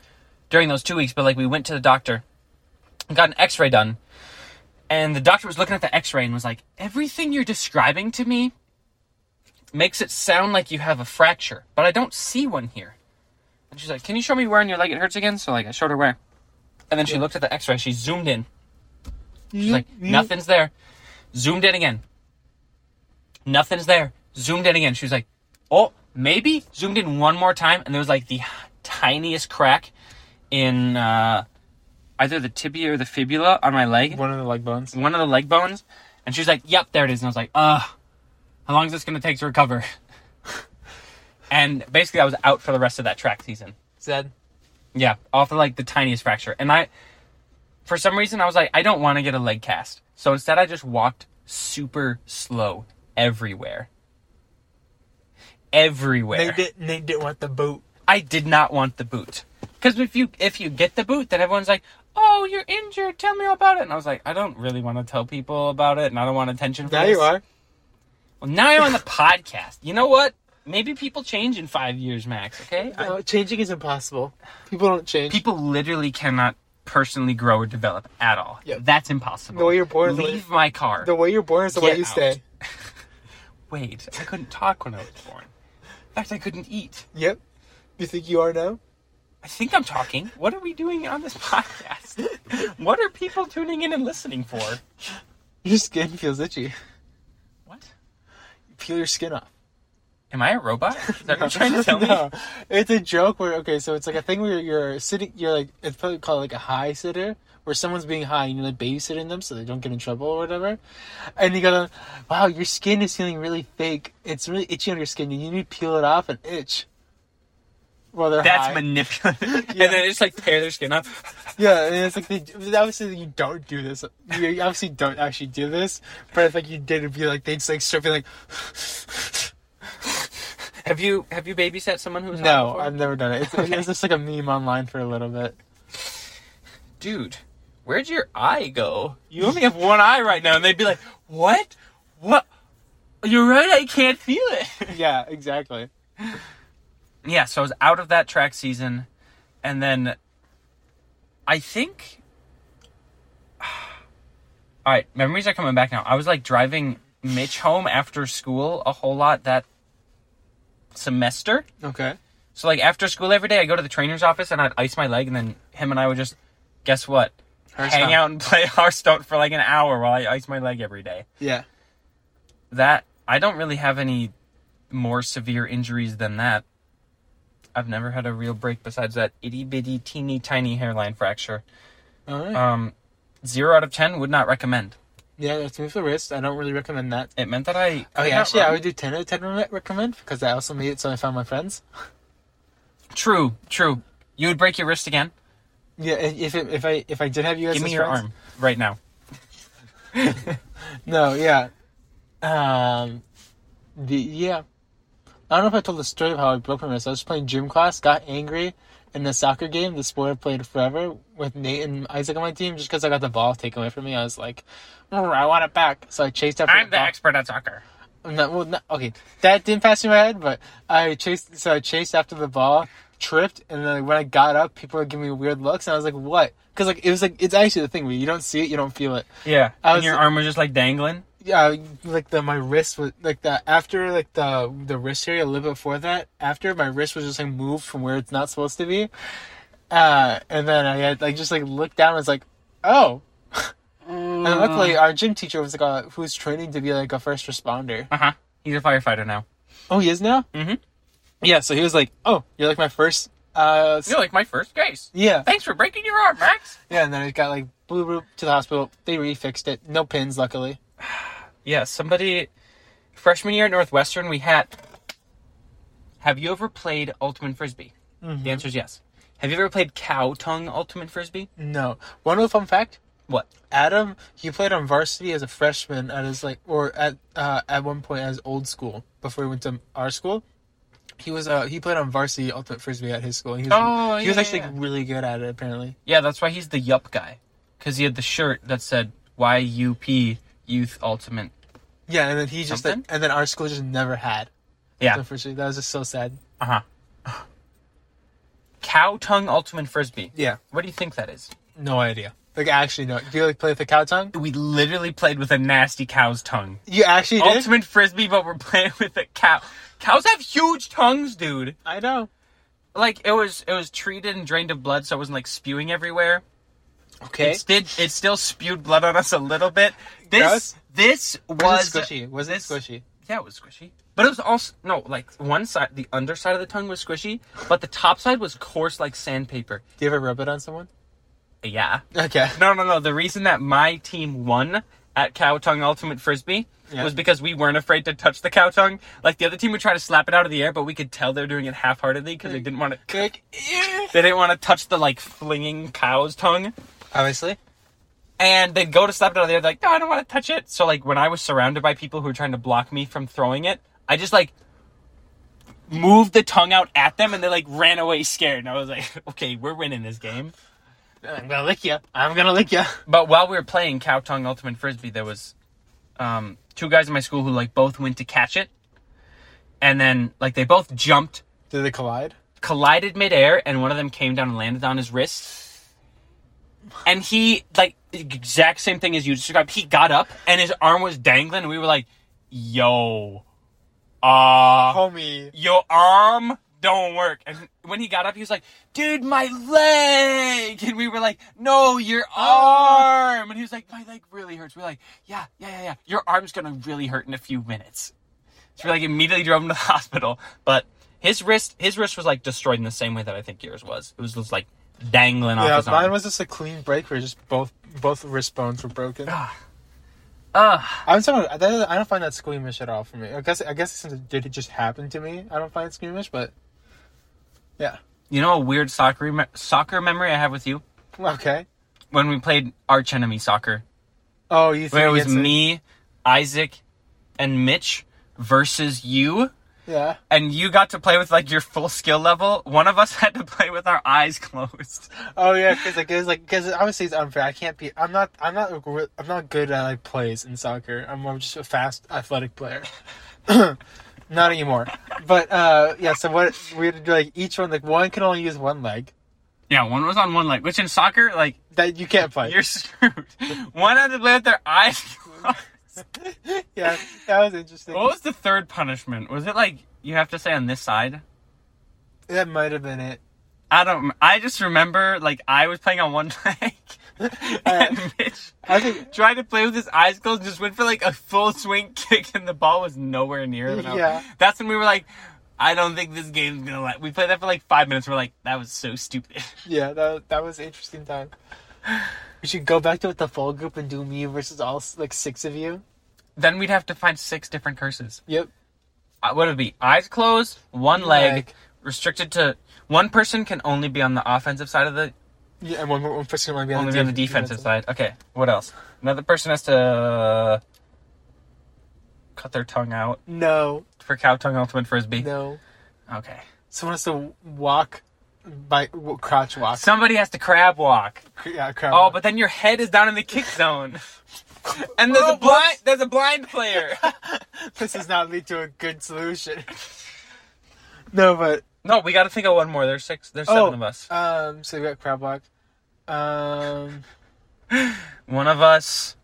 during those two weeks, but like we went to the doctor and got an x ray done. And the doctor was looking at the x ray and was like, everything you're describing to me makes it sound like you have a fracture, but I don't see one here. And she's like, Can you show me where in your leg it hurts again? So like I showed her where. And then she looked at the x ray, she zoomed in. She's like, nothing's there. Zoomed in again. Nothing's there. Zoomed in again. She was like, oh, maybe. Zoomed in one more time, and there was like the tiniest crack in uh, either the tibia or the fibula on my leg,
One of the leg bones.
one of the leg bones. And she was like, yep, there it is. And I was like, ugh. How long is this going to take to recover? And basically, I was out for the rest of that track season.
Zed.
Yeah, off of like the tiniest fracture. And I, for some reason, I was like, I don't want to get a leg cast. So instead, I just walked super slow everywhere. Everywhere.
They didn't. They didn't want the boot.
I did not want the boot. Because if you if you get the boot, then everyone's like, "Oh, you're injured. Tell me all about it." And I was like, I don't really want to tell people about it, and I don't want attention. For
Now
this.
you are.
Well, now I'm on the podcast. You know what? Maybe people change in five years, Max. Okay.
No, changing is impossible. People don't change.
people literally cannot personally grow or develop at all.
Yep.
That's impossible.
The way you're born is the way-
Leave my car.
the way you're born is the way you
out.
stay.
Wait, I couldn't talk when I was born. In fact, I couldn't eat.
Yep. You think you are now?
I think I'm talking. What are we doing on this podcast? what are people tuning in and listening for?
Your skin feels itchy.
What?
Peel your skin off.
Am I a robot? Is that what you're trying to tell me?
no, it's a joke where okay, so it's like a thing where you're sitting, you're like it's probably called like a high sitter, where someone's being high and you're like babysitting them so they don't get in trouble or whatever, and you go, wow, your skin is feeling really fake. It's really itchy on your skin. You need to peel it off and itch. Well, they're
That's
high.
manipulative.
Yeah.
And then it's like tear their skin off.
Yeah, and it's like they, obviously you don't do this. You obviously don't actually do this, but if like you did, it'd be like they'd just like start feeling like.
Have you have you babysat someone who's
No. I've never done it. It's, it's just like a meme online for a little bit.
dude, where'd your eye go? You only have one eye right now. And they'd be like, what? What? You're right, I can't feel it.
Yeah, exactly.
yeah, so I was out of that track season. And then I think. All right, memories are coming back now. I was like driving Mitch home after school a whole lot that semester.
Okay.
So like after school every day, I go to the trainer's office and I'd ice my leg, and then him and I would just guess what,
Hearthstone.
hang out and play Hearthstone for like an hour while I ice my leg every day.
Yeah.
That I don't really have any more severe injuries than that. I've never had a real break besides that itty bitty teeny tiny hairline fracture.
All right.
Um, zero out of ten would not recommend.
Yeah, that's me for the wrist. I don't really recommend that.
It meant that I.
Oh yeah, actually, I would do ten out of ten re- recommend because I also made it so I found my friends.
True, true. You would break your wrist again.
Yeah, if it, if I if I did have you guys
Give me
as
your
friends-
arm right now.
No, yeah. Um, the yeah. I don't know if I told the story of how I broke my wrist. I was playing gym class, got angry in the soccer game, the sport I've played forever, with Nate and Isaac on my team, just because I got the ball taken away from me. I was like, "Mm, I want it back. So I chased after
I'm
the
the
ball.
expert at soccer.
No, well, okay, that didn't pass through my head, but I chased. So I chased after the ball, tripped, and then when I got up, people were giving me weird looks, and I was like, "What?" Because like it was like it's actually the thing where you don't see it, you don't feel it.
Yeah,
I
and your arm was just like dangling.
Yeah, like the my wrist was like the after like the the wrist area a little bit before that. After my wrist was just like moved from where it's not supposed to be, uh, and then I had like just like looked down. and was like, "Oh." And luckily, our gym teacher was like, uh, who's training to be like a first responder.
Uh huh. He's a firefighter now.
Oh, he is now.
Mm Mhm.
Yeah, so he was like, "Oh, you're like my first Uh,
You're like my first case.
yeah,
Thanks for breaking your arm, Max.
yeah, and then it got like blue to the hospital. They refixed it. No pins, luckily.
Yeah, somebody freshman year at Northwestern we had. Have you ever played Ultimate Frisbee? The answer is yes. Have you ever played Cow Tongue Ultimate Frisbee?
No. One little fun fact:
What?
Adam, he played on varsity as a freshman at his like, or at uh, at one point as old school before he went to our school. He was uh he played on varsity ultimate frisbee at his school. He was,
Oh,
he was actually
yeah.
really good at it apparently.
Yeah, that's why he's the Yup guy, because he had the shirt that said YUP Youth Ultimate.
Yeah, and then he just like,
Something?
and then our school just never had.
Yeah.
frisbee. That was just so sad.
Uh huh. Cow Tongue Ultimate Frisbee.
Yeah,
What do you think that is?
no idea. Like actually, no. Do you like play with the cow tongue?
We literally played with a nasty cow's tongue.
You actually did.
Ultimate Frisbee, but we're playing with a cow. Cows have huge tongues, dude.
I know.
Like it was, it was treated and drained of blood, so it wasn't like spewing everywhere.
Okay.
It did, it still spewed blood on us a little bit. This,
Gross.
this
was,
was
squishy? Was it
this-
squishy?
Yeah, it was squishy. But it was also no, like one side, the underside of the tongue was squishy, but the top side was coarse like sandpaper.
Do you ever rub it on someone?
Yeah.
Okay.
No, no, no. The reason that my team won at Cow Tongue Ultimate Frisbee
Yeah.
was because we weren't afraid to touch the cow tongue. Like the other team would try to slap it out of the air, but we could tell they're doing it half-heartedly because mm. they didn't want to. They didn't want to touch the like flinging cow's tongue.
Obviously.
And they'd go to slap it out of the air. They're like, no, I don't want to touch it. So like when I was surrounded by people who were trying to block me from throwing it, I just like moved the tongue out at them, and they like ran away scared. And I was like, okay, we're winning this game.
I'm gonna lick you. I'm gonna lick you.
But while we were playing Cow Tongue Ultimate Frisbee, there was um, two guys in my school who like both went to catch it, and then like they both jumped,
Did they collide?
collided midair, and one of them came down and landed on his wrist. And he like exact same thing as you described. He got up and his arm was dangling, and we were like, "Yo, uh,
Homie.
your arm don't work. And when he got up, he was like, dude, my leg. And we were like, no, your arm. And he was like, my leg really hurts. We are like, yeah, yeah, yeah, yeah. Your arm's going to really hurt in a few minutes. So we like immediately drove him to the hospital. But his wrist, his wrist was like destroyed in the same way that I think yours was. It was just like dangling off
Yeah,
his arm.
mine was just a clean break where just both both wrist bones were broken. Ah.
Ugh.
I'm sorry, I don't find that squeamish at all for me. I guess I guess since it did just happen to me, I don't find it squeamish. But yeah,
You know a weird soccer me- soccer memory I have with you?
okay.
When we played arch enemy soccer.
Oh, you
Where it was me, Isaac, and Mitch versus you.
Yeah.
And you got to play with like your full skill level. One of us had to play with our eyes closed.
Oh yeah, because like it's like because obviously it's unfair. I can't be. I'm not. I'm not. I'm not good at like plays in soccer. I'm more just a fast athletic player. not anymore. But uh yeah. So what we had to do like each one like one can only use one leg.
Yeah, one was on one leg, which in soccer, like,
That you can't play.
you're screwed. one had to play with their eyes closed.
yeah, that was interesting.
What was the third punishment? Was it like you have to say on this side?
That might have been it.
I don't. I just remember like I was playing on one leg, uh, and Mitch
I think
tried to play with his eyes closed, just went for like a full swing kick, and the ball was nowhere near him.
Yeah.
that's when we were like, I don't think this game's gonna let. We played that for like five minutes. We're like, that was so stupid.
yeah, that that was an interesting time. We should go back to it, the full group and do me versus all like six of you.
then we'd have to find six different curses.
Yep.
Uh, what would it be? Eyes closed, one leg,
Leg.
restricted to one person can only be on the offensive side of the
Yeah, and one, one person might be on
only
the,
be on the
def-
defensive side. Okay, what else? Another person has to cut their tongue out
No,
for cow tongue ultimate frisbee.
no.
Okay.
Someone has to walk by w- crouch walk.
Somebody has to crab walk.
yeah, crouch
Oh,
walk.
but then your head is down in the kick zone. And there's
Oh,
a blind there's a blind player.
this does not lead to a good solution. no, but
no, we got to think of one more. There's six. There's seven
Oh.
of us.
um, so we got crab walk. Um,
One of us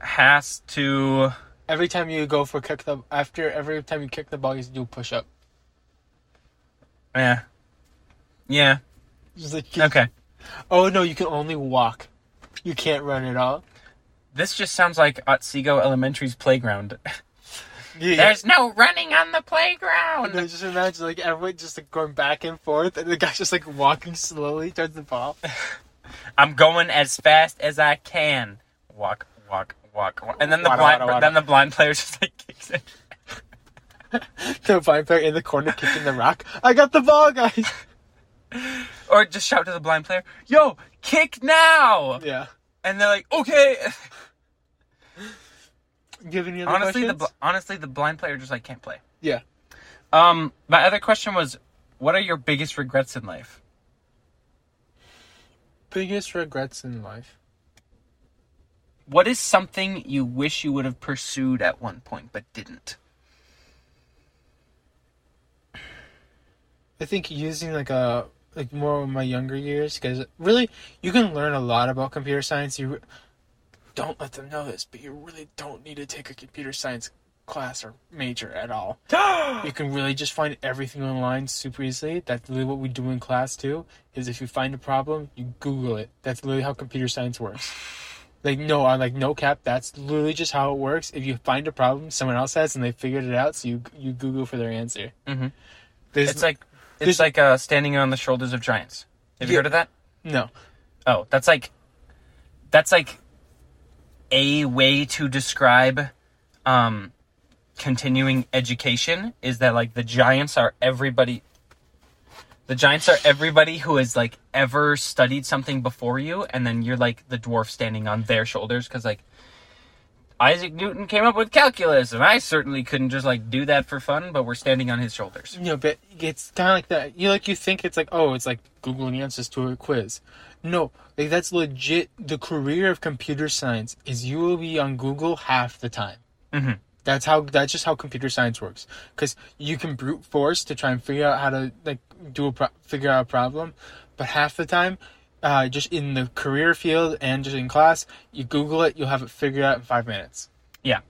has to.
every time you go for kick the after every time you kick the ball, you do push up.
Yeah. Yeah.
Just like
Okay.
Oh no, you can only walk. You can't run at all.
This just sounds like Otsego Elementary's playground.
Yeah.
There's no running on the playground.
Just imagine like everyone just like going back and forth, and the guy's just like walking slowly towards the ball.
I'm going as fast as I can. Walk, walk, walk, walk. and then the
Wada,
blind,
wada, wada.
then the blind player just like kicks it.
the blind player in the corner kicking the rock. I got the ball, guys.
Or just shout to the blind player, "Yo, kick now!"
Yeah.
And they're like, "Okay."
Do any other
the
questions?
bl- honestly the blind player just like can't play.
yeah.
Um, my other question was, what are your biggest regrets in life?
Biggest regrets in life.
What is something you wish you would have pursued at one point but didn't?
I think using like a like more of my younger years because really you can learn a lot about computer science. You re- don't let them know this, but you really don't need to take a computer science class or major at all. You can really just find everything online super easily. That's literally what we do in class too. Is if you find a problem, you Google it. That's literally how computer science works. Like no, I'm like no cap. That's literally just how it works. If you find a problem someone else has and they figured it out, so you you Google for their answer.
Mhm.
There's
It's like it's like uh, standing on the shoulders of giants. Have you
Yeah.
heard of that?
no.
Oh, that's like that's like a way to describe um, continuing education is that like the giants are everybody the giants are everybody who has like ever studied something before you and then you're like the dwarf standing on their shoulders because like isaac newton came up with calculus and i certainly couldn't just like do that for fun but we're standing on his shoulders
You know, but it's kind of like that. You like you think it's like oh, it's like googling answers to a quiz. No, like that's legit. The career of computer science is you will be on Google half the time.
Mhm.
That's how. That's just how computer science works. Because you can brute force to try and figure out how to like do a pro- figure out a problem, but half the time, uh, just in the career field and just in class, you Google it, you'll have it figured out in five minutes.
Yeah.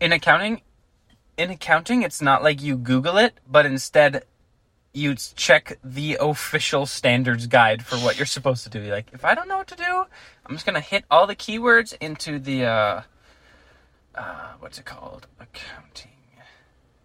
In accounting, in accounting, it's not like you Google it, but instead you check the official standards guide for what you're supposed to do. Like, if I don't know what to do, I'm just gonna hit all the keywords into the uh, uh what's it called? Accounting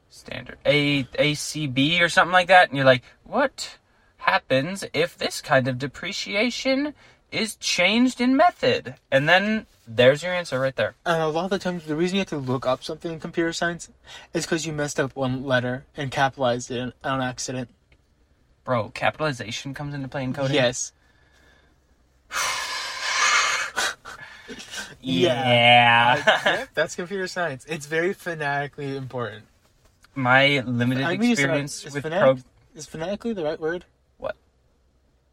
standard A ACB or something like that, and you're like, what happens if this kind of depreciation is changed in method? And then there's your answer right there.
And a lot of the times, the reason you have to look up something in computer science is because you messed up one letter and capitalized it on accident.
Bro, capitalization comes into play in coding.
Yes.
Yeah.
Yep, that's computer science. It's very phonetically important.
My limited
I mean,
experience
it's
with
phonetic-
pro.
Is phonetically the right word?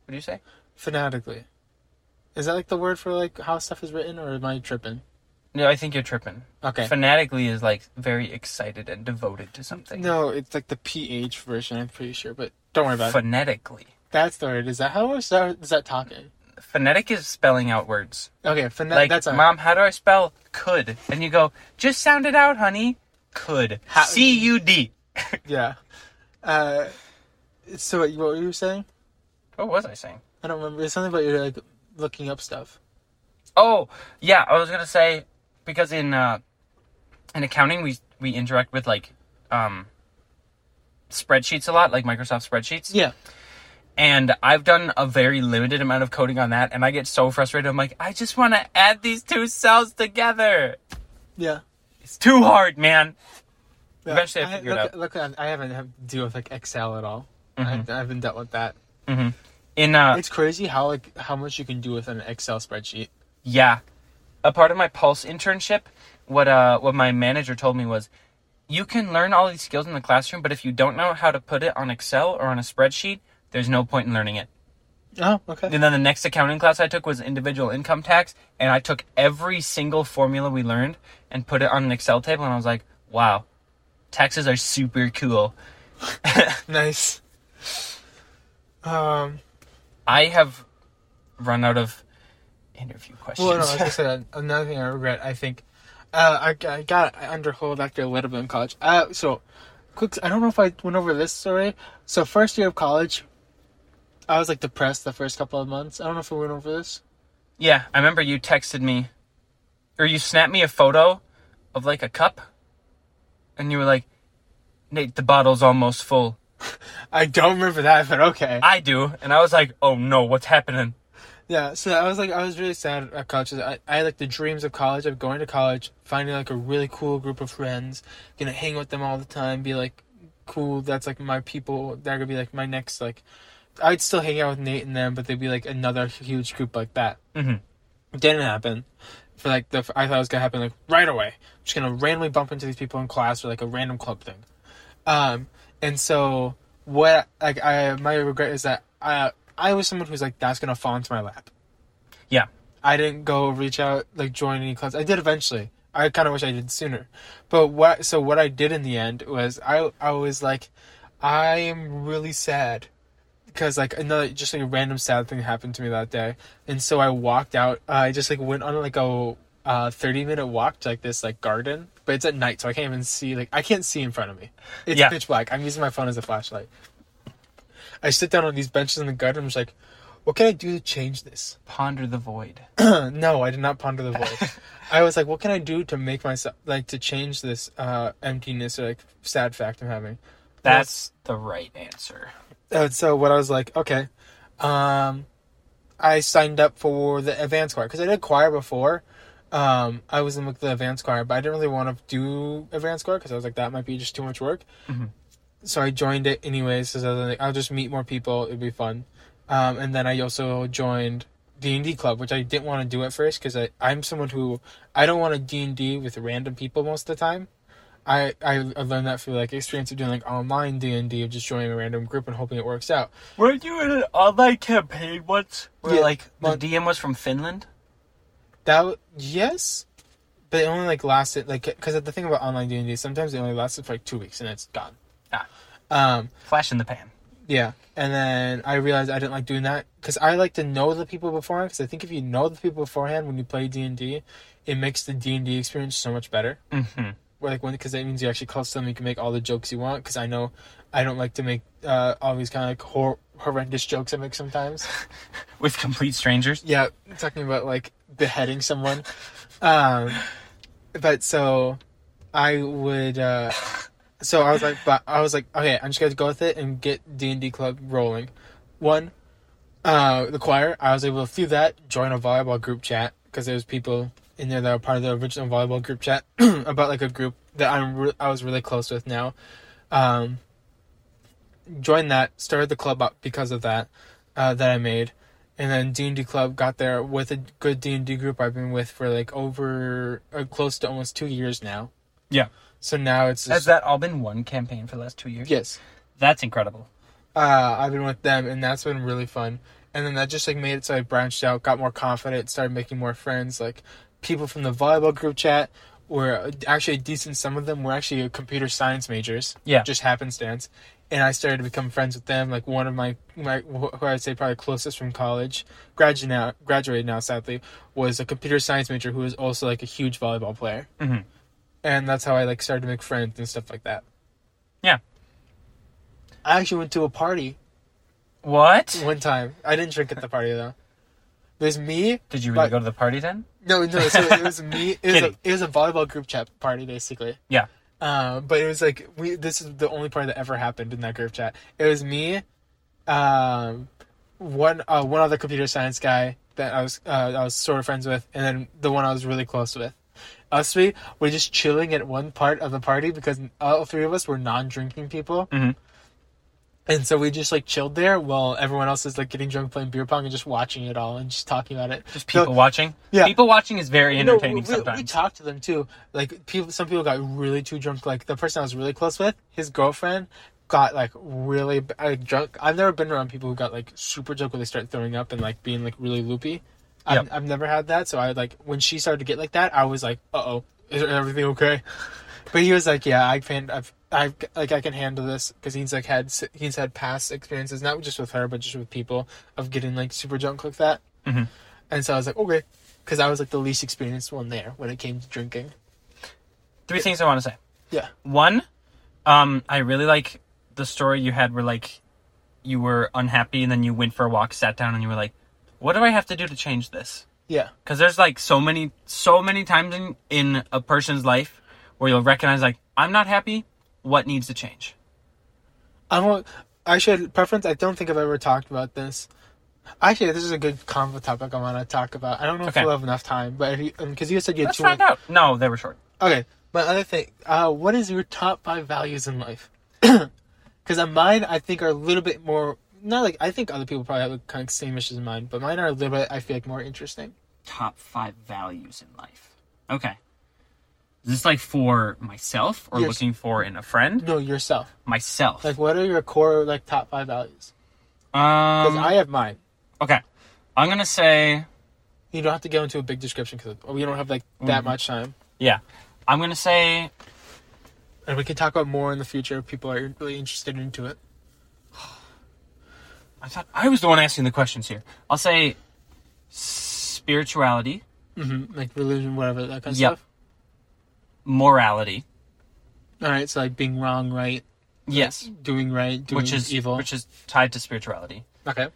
What do you say?
Phonetically. Is that like the word for like how stuff is written, or am I tripping?
No, I think you're tripping.
Okay.
Fanatically is like very excited and devoted to something.
No, it's like the PH version. I'm pretty sure, but don't worry about it.
Phonetically.
That's the word. Is that how is that, is that talking?
Phonetic is spelling out words.
Okay, phonetic.
Like,
that's all right.
mom, how do I spell could? And you go, just sound it out, honey. Could.
How-
C U D.
Yeah. Uh, so what, what were you saying?
What was I saying?
I don't remember. It's something about you like looking up stuff.
Oh, yeah, I was gonna say because in uh, in accounting we we interact with like um, spreadsheets a lot, like Microsoft spreadsheets.
Yeah.
And I've done a very limited amount of coding on that, and I get so frustrated. I'm like, I just want to add these two cells together.
Yeah.
It's too hard, man.
Yeah,
Eventually I figure it
look,
out.
Look, I haven't had to deal with like Excel at all.
Mhm.
I, I haven't dealt with that.
In uh,
It's crazy how like how much you can do with an Excel spreadsheet.
Yeah. A part of my Pulse internship, what uh what my manager told me was you can learn all these skills in the classroom, but if you don't know how to put it on Excel or on a spreadsheet, there's no point in learning it.
Oh, okay.
And then the next accounting class I took was individual income tax, and I took every single formula we learned and put it on an Excel table and I was like, "Wow. Taxes are super cool."
Nice. Um.
I have run out of interview questions.
Well, no, like I said, another thing I regret. I think uh, I, I got underhold after a little bit in college. Uh, so quick. I don't know if I went over this story. So first year of college, I was like depressed the first couple of months. I don't know if we went over this.
Yeah, I remember you texted me, or you snapped me a photo of like a cup, and you were like, "Nate, the bottle's almost full."
I don't remember that, but okay.
I do, and I was like, "Oh no, what's happening?"
Yeah, so I was like, I was really sad at college. I, I had like the dreams of college, of going to college, finding like a really cool group of friends, gonna hang with them all the time, be like cool. That's like my people. They're gonna be like my next like. I'd still hang out with Nate and them, but they'd be like another huge group like that.
Mhm.
Didn't happen. For like the, I thought it was gonna happen like right away. I'm just gonna randomly bump into these people in class or like a random club thing. Um, and so what like I my regret is that I I was someone who's like that's gonna fall into my lap.
Yeah.
I didn't go reach out like join any clubs. I did eventually. I kind of wish I did sooner. But what so what I did in the end was I I was like I am really sad because like another just like a random sad thing happened to me that day, and so I walked out. Uh, I just like went on like a uh, thirty minute walk to like this like garden, but it's at night, so I can't even see like I can't see in front of me. It's
Yeah.
pitch black. I'm using my phone as a flashlight. I sit down on these benches in the garden. I'm just like, what can I do to change this?
Ponder the void.
no, I did not ponder the void. I was like, what can I do to make myself like to change this uh emptiness or like sad fact I'm having?
That's the right answer.
Uh, so what I was like, okay, um, I signed up for the advanced choir because I did choir before, Um, I was in like the advanced choir, but I didn't really want to do advanced choir because I was like that might be just too much work.
Mhm.
So I joined it anyways because I was like, I'll just meet more people. It'd be fun. Um, and then I also joined D and D club, which I didn't want to do at first because I I'm someone who I don't want to D and D with random people most of the time. I, I learned that through like experience of doing like online D and D of just joining a random group and hoping it works out.
Weren't you in an online campaign once? Where
Yeah,
like the DM was from Finland?
That yes, but it only like lasted like because the thing about online D and D sometimes it only lasted for like two weeks and it's gone.
Ah.
Um.
Flash in the pan.
Yeah, and then I realized I didn't like doing that because I like to know the people beforehand. Because I think if you know the people beforehand when you play D and D, it makes the D and D experience so much better.
Mm-hmm.
Where, Like when because that means you're actually close to them, you can make all the jokes you want. Because I know I don't like to make uh, all these kind of like hor- horrendous jokes I make sometimes.
With complete strangers.
Yeah, talking about like beheading someone. Um, but so I would. Uh, so I was like, but I was like, okay, I'm just gonna go with it and get D and D club rolling. One, uh, the choir. I was able to through that join a volleyball group chat because there was people in there that were part of the original volleyball group chat about like a group that I'm re- I was really close with now. Um, joined that, started the club up because of that uh, that I made and then D and D Club got there with a good D and D group I've been with for like over uh, close to almost two years now.
Yeah.
So now it's
Has
just,
that all been one campaign for the last two years?
yes.
That's incredible.
Uh, I've been with them, and that's been really fun. And then that just like made it so I branched out, got more confident, started making more friends. Like people from the volleyball group chat were actually decent. Some of them were actually computer science majors.
Yeah.
just happenstance. And I started to become friends with them. Like one of my, my who I'd say probably closest from college, graduated now, graduated now sadly, was a computer science major who was also like a huge volleyball player.
Mhm.
And that's how I like started to make friends and stuff like that.
Yeah.
I actually went to a party
What?
one time. I didn't drink at the party though. There's me.
Did you really
But-
go to the party then?
No, no. So it was me. It was, a, it was a volleyball group chat party basically.
Yeah.
Uh, but it was like we. This is the only part that ever happened in that group chat. It was me, um, one uh, one other computer science guy that I was uh, I was sort of friends with, and then the one I was really close with. Us three were just chilling at one part of the party because all three of us were non-drinking people.
Mhm.
And so we just like chilled there while everyone else is like getting drunk, playing beer pong, and just watching it all and just talking about it.
Just
So-
people watching?
Yeah.
People watching is very
no,
entertaining
we,
sometimes.
We talked to them too. Like people, some people got really too drunk. Like the person I was really close with, his girlfriend got like really like drunk. I've never been around people who got like super drunk where they start throwing up and like being like really loopy. I've,
Yep.
I've never had that. So I like when she started to get like that, I was like, uh oh, is everything okay? But he was like, yeah, I can, I've, I've, like, I can handle this because he's like had, he's had past experiences, not just with her, but just with people of getting like super drunk like that.
Mhm.
And so I was like, okay, because I was like the least experienced one there when it came to drinking.
Three things I want to say.
Yeah.
One, um, I really like the story you had where like you were unhappy and then you went for a walk, sat down, and you were like, "What do I have to do to change this?"
Yeah.
Because there's like so many, so many times in in a person's life where you'll recognize like, "I'm not happy. What needs to change?"
I should preference. I don't think I've ever talked about this. Actually, this is a good convo topic I want to talk about. I don't know if
Okay.
we'll have enough time, but if you, because you said you had
Let's
two.
find out. No, they were short.
Okay, my other thing, uh, what is your top five values in life? Because mine, I think, are a little bit more. Not like I think other people probably have the kind of same issues as mine, but mine are a little bit. I feel like more interesting.
Top five values in life. Okay. Is this like for myself or
Yes.
looking for in a friend?
No, yourself.
Myself.
Like, what are your core like top five values? Because
um,
I have mine.
okay. I'm gonna say
You don't have to go into a big description because we don't have like that
Mhm.
much time,
yeah. I'm gonna say
and we can talk about more in the future if people are really interested into it.
I thought I was the one asking the questions here. I'll say spirituality,
Mm-hmm. Like religion, whatever that kind of
Yep.
stuff.
Morality.
All right, so like being wrong, right,
Yes.
doing right, doing
Which is
evil.
which is tied to spirituality.
okay.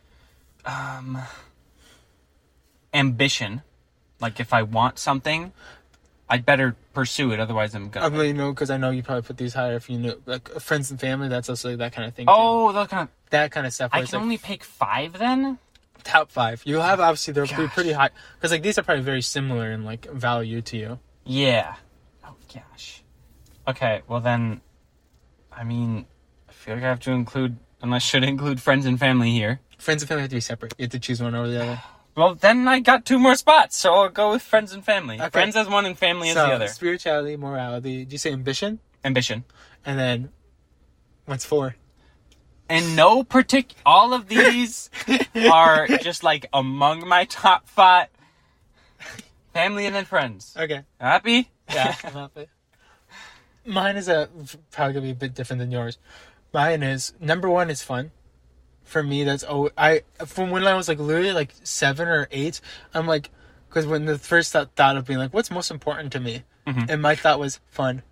Um ambition. Like if I want something, I'd better pursue it, otherwise I'm gonna I
really know because I know you probably put these higher if you know like friends and family. That's also like, that kind of thing.
Oh, that kind of
that kind of stuff.
I can
like,
only pick five then?
top five. You have obviously they're pretty,
Gosh.
pretty high because like these are probably very similar in like value to you.
Yeah. Oh gosh. Okay, well then, I mean, I feel like I have to include, I should include friends and family here.
Friends and family have to be separate. You have to choose one over the other.
Well, then I got two more spots, so I'll go with friends and family.
Okay.
Friends as one and family as the other.
spirituality, morality. Did you say ambition?
Ambition.
And then what's four?
And no partic, all of these are just like among my top five. Family and then friends.
Okay.
Happy?
Yeah, I'm happy. Mine is a probably gonna be a bit different than yours. Mine is number one is fun. For me, that's oh I from when I was like literally like seven or eight. I'm like, because when the first thought, thought of being like, what's most important to me,
Mhm.
and my thought was fun.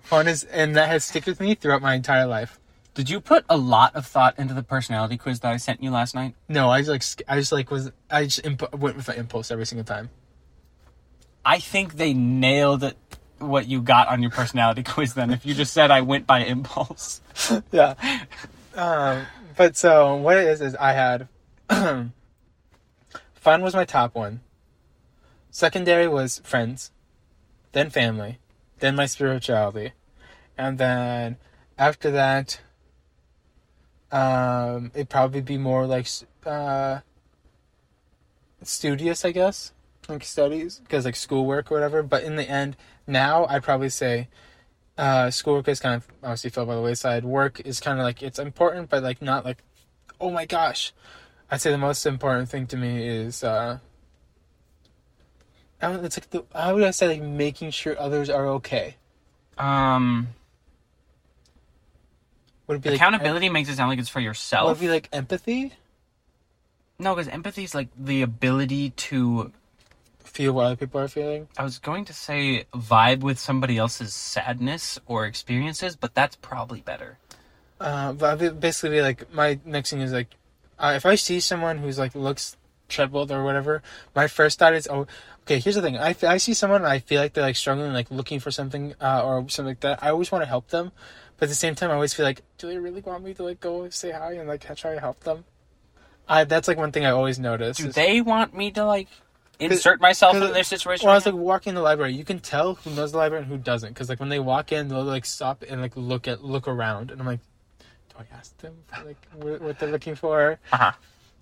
Fun is, and that has stick with me throughout my entire life.
Did you put a lot of thought into the personality quiz that I sent you last night?
No, I just like I just like was I just imp- went with my impulse every single time.
I think they nailed what you got on your personality quiz then if you just said I went by impulse.
yeah. Um, but so what it is is I had fun was my top one. Secondary was friends, then family, then my spirituality, and then after that, um, it'd probably be more like uh, studious, I guess, like studies, because like schoolwork or whatever. But in the end, now I'd probably say uh, schoolwork is kind of obviously fell by the wayside. Work is kind of like it's important, but like not like, oh my gosh. I'd say the most important thing to me is uh, I don't, it's like the how would I say like making sure others are okay.
Um,
Would it be like
accountability makes it sound like it's for
Would
yourself.
it be like empathy?
no, because empathy is like the ability to.
Feel what other people are feeling.
I was going to say vibe with somebody else's sadness or experiences, but that's probably better.
Uh, but basically, like my next thing is like, uh, if I see someone who's like looks troubled or whatever, my first thought is, oh, okay. Here's the thing: I, I see someone and I feel like they're like struggling, like looking for something uh, or something like that. I always want to help them, but at the same time, I always feel like, do they really want me to like go say hi and like try to help them? I that's like one thing I always notice.
Do
is-
they want me to like insert myself in their situation?
I
right
was like walking in the library, you can tell who knows the library and who doesn't. Because like when they walk in, they'll like stop and like look at look around, and I'm like, do I ask them like what, what they're looking for?
Uh-huh.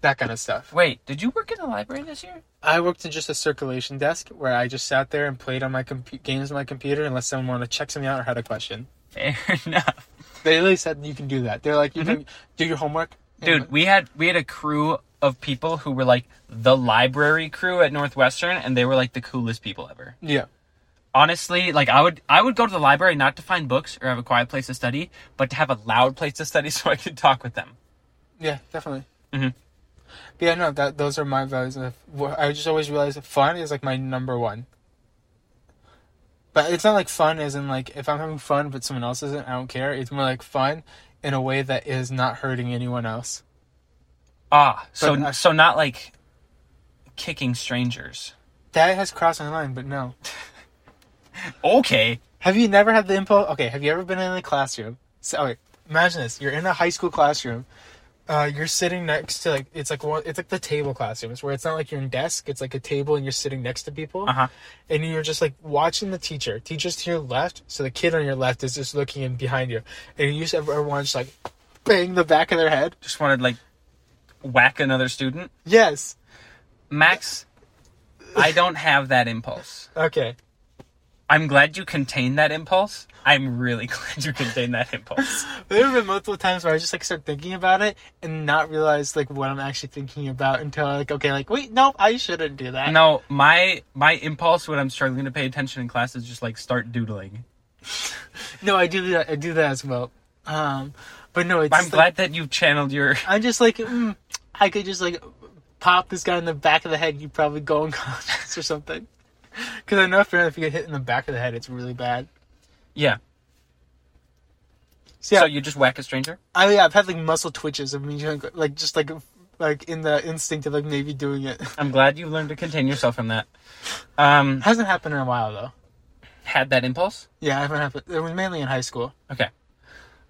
That kind of stuff.
Wait, did you work in the library this year?
I worked in just a circulation desk where I just sat there and played on my compu- games on my computer unless someone wanted to check something out or had a question.
Fair enough.
They really said you can do that. They're like, you can do your homework.
Dude, we had we had a crew of people who were like the library crew at Northwestern and they were like the coolest people ever.
Yeah.
Honestly, like I would I would go to the library not to find books or have a quiet place to study, but to have a loud place to study so I could talk with them.
Yeah, definitely.
Mhm.
But yeah, no, that those are my values. I just always realize that fun is like my number one. But it's not like fun as in like if I'm having fun but someone else isn't, I don't care. It's more like fun in a way that is not hurting anyone else.
Ah, so
But
so not like kicking strangers.
That has crossed my mind, but no.
Okay.
Have you never had the impulse? Okay, have you ever been in a classroom? So, okay, imagine this: you're in a high school classroom. Uh, you're sitting next to like it's like one, it's like the table classrooms where it's not like you're in desk. It's like a table and you're sitting next to people.
Uh-huh.
and you're just like watching the teacher. Teacher's to your left, so the kid on your left is just looking in behind you, and you just everyone just like bang the back of their head.
Just wanted like whack another student.
Yes.
Max, I don't have that impulse.
Okay.
I'm glad you contained that impulse. I'm really glad you contained that impulse.
There have been multiple times where I just like start thinking about it and not realize like what I'm actually thinking about until like okay, like wait, nope, I shouldn't do that.
No, my my impulse when I'm struggling to pay attention in class is just like start doodling.
No, I do that. I do that as well. Um, but no, it's
I'm
just,
glad that you've channeled your.
I'm just like mm, I could just like pop this guy in the back of the head. You probably go unconscious or something. Because I know if if you get hit in the back of the head, it's really bad.
Yeah.
So, yeah,
So you just whack a stranger?
I yeah, I've had like muscle twitches of me like just like like in the instinct of like maybe doing it.
I'm glad you learned to contain yourself from that. Um,
Hasn't happened in a while though.
had that impulse.
Yeah, I haven't happened. It was mainly in high school.
Okay.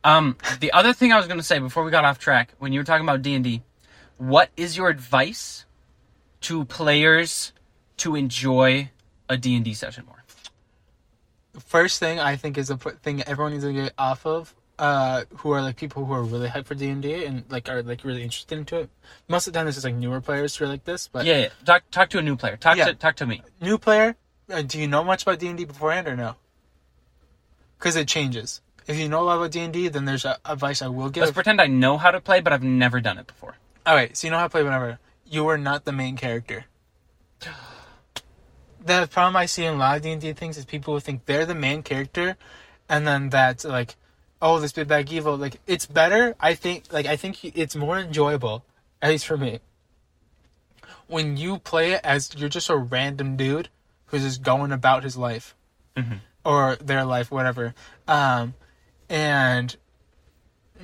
Um, the other thing I was going to say before we got off track, when you were talking about D and D, what is your advice to players to enjoy a D&D session more?
First thing I think is a thing everyone needs to get off of. Uh, who are like people who are really hyped for D and D and like are like really interested into it. Most of the time, this is like newer players who are like this, but
Yeah, yeah. Talk talk to a new player. Talk
Yeah.
to talk to me.
new player. Uh, do you know much about D and D beforehand or no? Because it changes. If you know a lot about D and D, then there's a advice I will give.
Let's pretend I know how to play, but I've never done it before.
All right, so you know how to play whenever. You are not the main character. The problem I see in a lot of D and D things is people who think they're the main character, and then that's like, oh, this big bad evil. Like it's better. I think. Like I think it's more enjoyable, at least for me. When you play it as you're just a random dude who's just going about his life,
Mhm.
or their life, whatever, um, and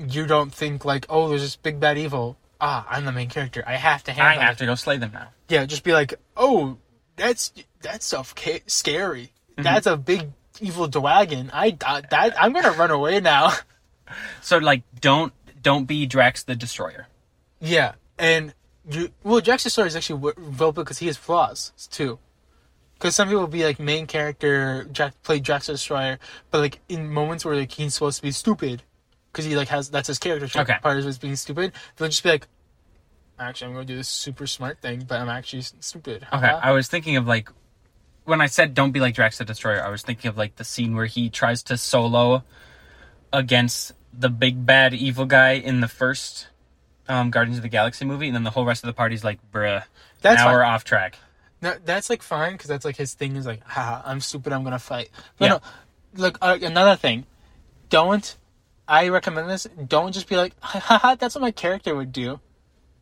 you don't think like, oh, there's this big bad evil. Ah, I'm the main character. I have to handle.
I have
it.
to go slay them now.
Yeah, just be like, oh, that's that's stuff ca- scary. That's a big evil dragon. I that, that I'm gonna run away now.
So like don't don't be Drax the Destroyer.
yeah, and you well, Jack's story is actually well because he has flaws too. Because some people will be like main character Jack play Drax the Destroyer, but like in moments where like he's supposed to be stupid, because he like has that's his character trait,
Okay.
part of his being stupid. They'll just be like, actually, I'm gonna do this super smart thing, but I'm actually stupid.
Okay. I was thinking of like when I said don't be like Drax the Destroyer, I was thinking of like the scene where he tries to solo against the big bad evil guy in the first um, Guardians of the Galaxy movie, and then the whole rest of the party's like, bruh,
That's
now
fine.
we're off track.
No, that's like fine because that's like his thing is like, haha, I'm stupid, I'm gonna fight. But
Yeah.
no, look, uh, another thing, don't. I recommend this. Don't just be like, haha, that's what my character would do.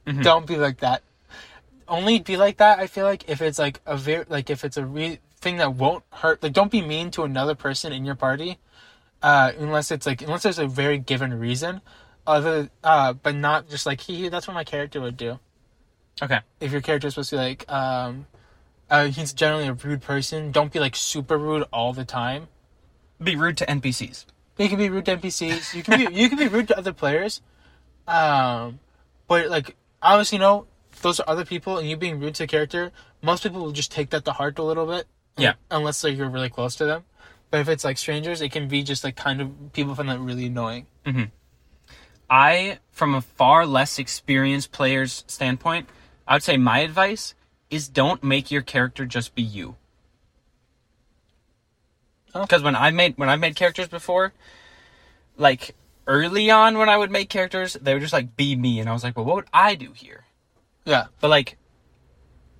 Mhm.
Don't be like that. Only be like that. I feel like if it's like a very like if it's a re- thing that won't hurt. Like, don't be mean to another person in your party, uh, unless it's like unless there's a very given reason. Other, uh, but not just like he. That's what my character would do
Okay.
if your character is supposed to be like um uh, he's generally a rude person. Don't be like super rude all the time.
Be rude to NPCs.
you can be rude to npcs you can be you can be rude to other players. Um but like obviously no those are other people and you being rude to a character most people will just take that to heart a little bit.
Yeah.
unless like you're really close to them. But if it's like strangers it can be just like kind of people find that really annoying.
I, from a far less experienced player's standpoint, I would say my advice is don't make your character just be you.
Oh.
Because when I made when I made characters before, like early on when I would make characters, they would just like be me, and I was like, well, what would I do here?
yeah
But like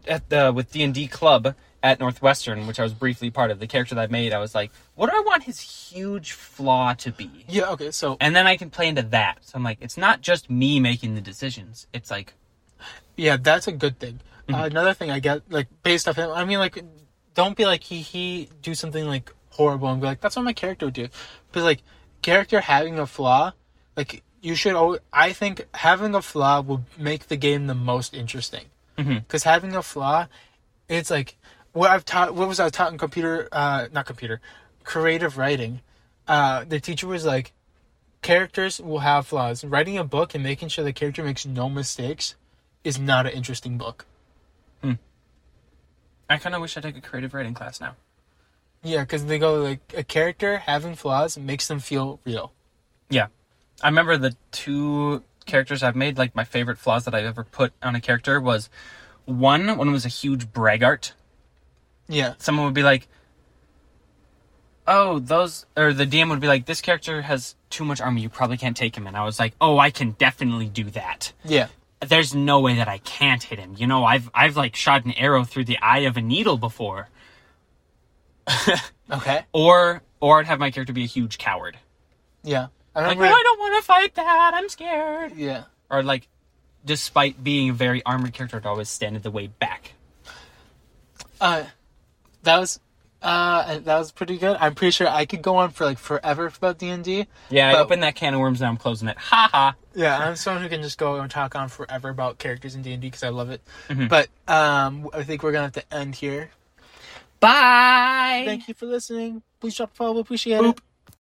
at the with D and D club at Northwestern, which I was briefly part of, the character that I made, I was like, what do I want his huge flaw to be?
yeah okay so
And then I can play into that. So I'm like, it's not just me making the decisions. It's like,
Yeah, that's a good thing. Uh, another thing I get, like, based off him, I mean, like, don't be like, he, he do something, like, horrible and be like, that's what my character would do. But, like, character having a flaw, like, you should always, I think having a flaw will make the game the most interesting. Because having a flaw, it's like, what I've taught, what was I taught in computer, uh, not computer, creative writing. Uh, the teacher was like, characters will have flaws. Writing a book and making sure the character makes no mistakes is not an interesting book.
I kind of wish I took a creative writing class now.
Yeah, because they go like a character having flaws makes them feel real.
Yeah. I remember the two characters I've made, like my favorite flaws that I've ever put on a character was one, one was a huge braggart.
Yeah,
Someone would be like, oh, those, or the DM would be like, this character has too much armor, you probably can't take him. And I was like, oh, I can definitely do that.
yeah,
there's no way that I can't hit him. You know, I've I've like shot an arrow through the eye of a needle before.
okay,
Or or I'd have my character be a huge coward.
yeah. I
Like, oh, I don't want to fight that. I'm scared.
yeah,
Or like despite being a very armored character, I'd always stand in the way back.
uh, that was uh that was pretty good. I'm pretty sure I could go on for like forever about D and D.
Yeah, I
But-
opened that can of worms, now I'm closing it. Ha ha.
Yeah, I'm someone who can just go and talk on forever about characters in D and D because I love it.
Mhm.
But um, I think we're gonna have to end here.
Bye.
Thank you for listening. Please drop a follow. We appreciate
Boop.
it.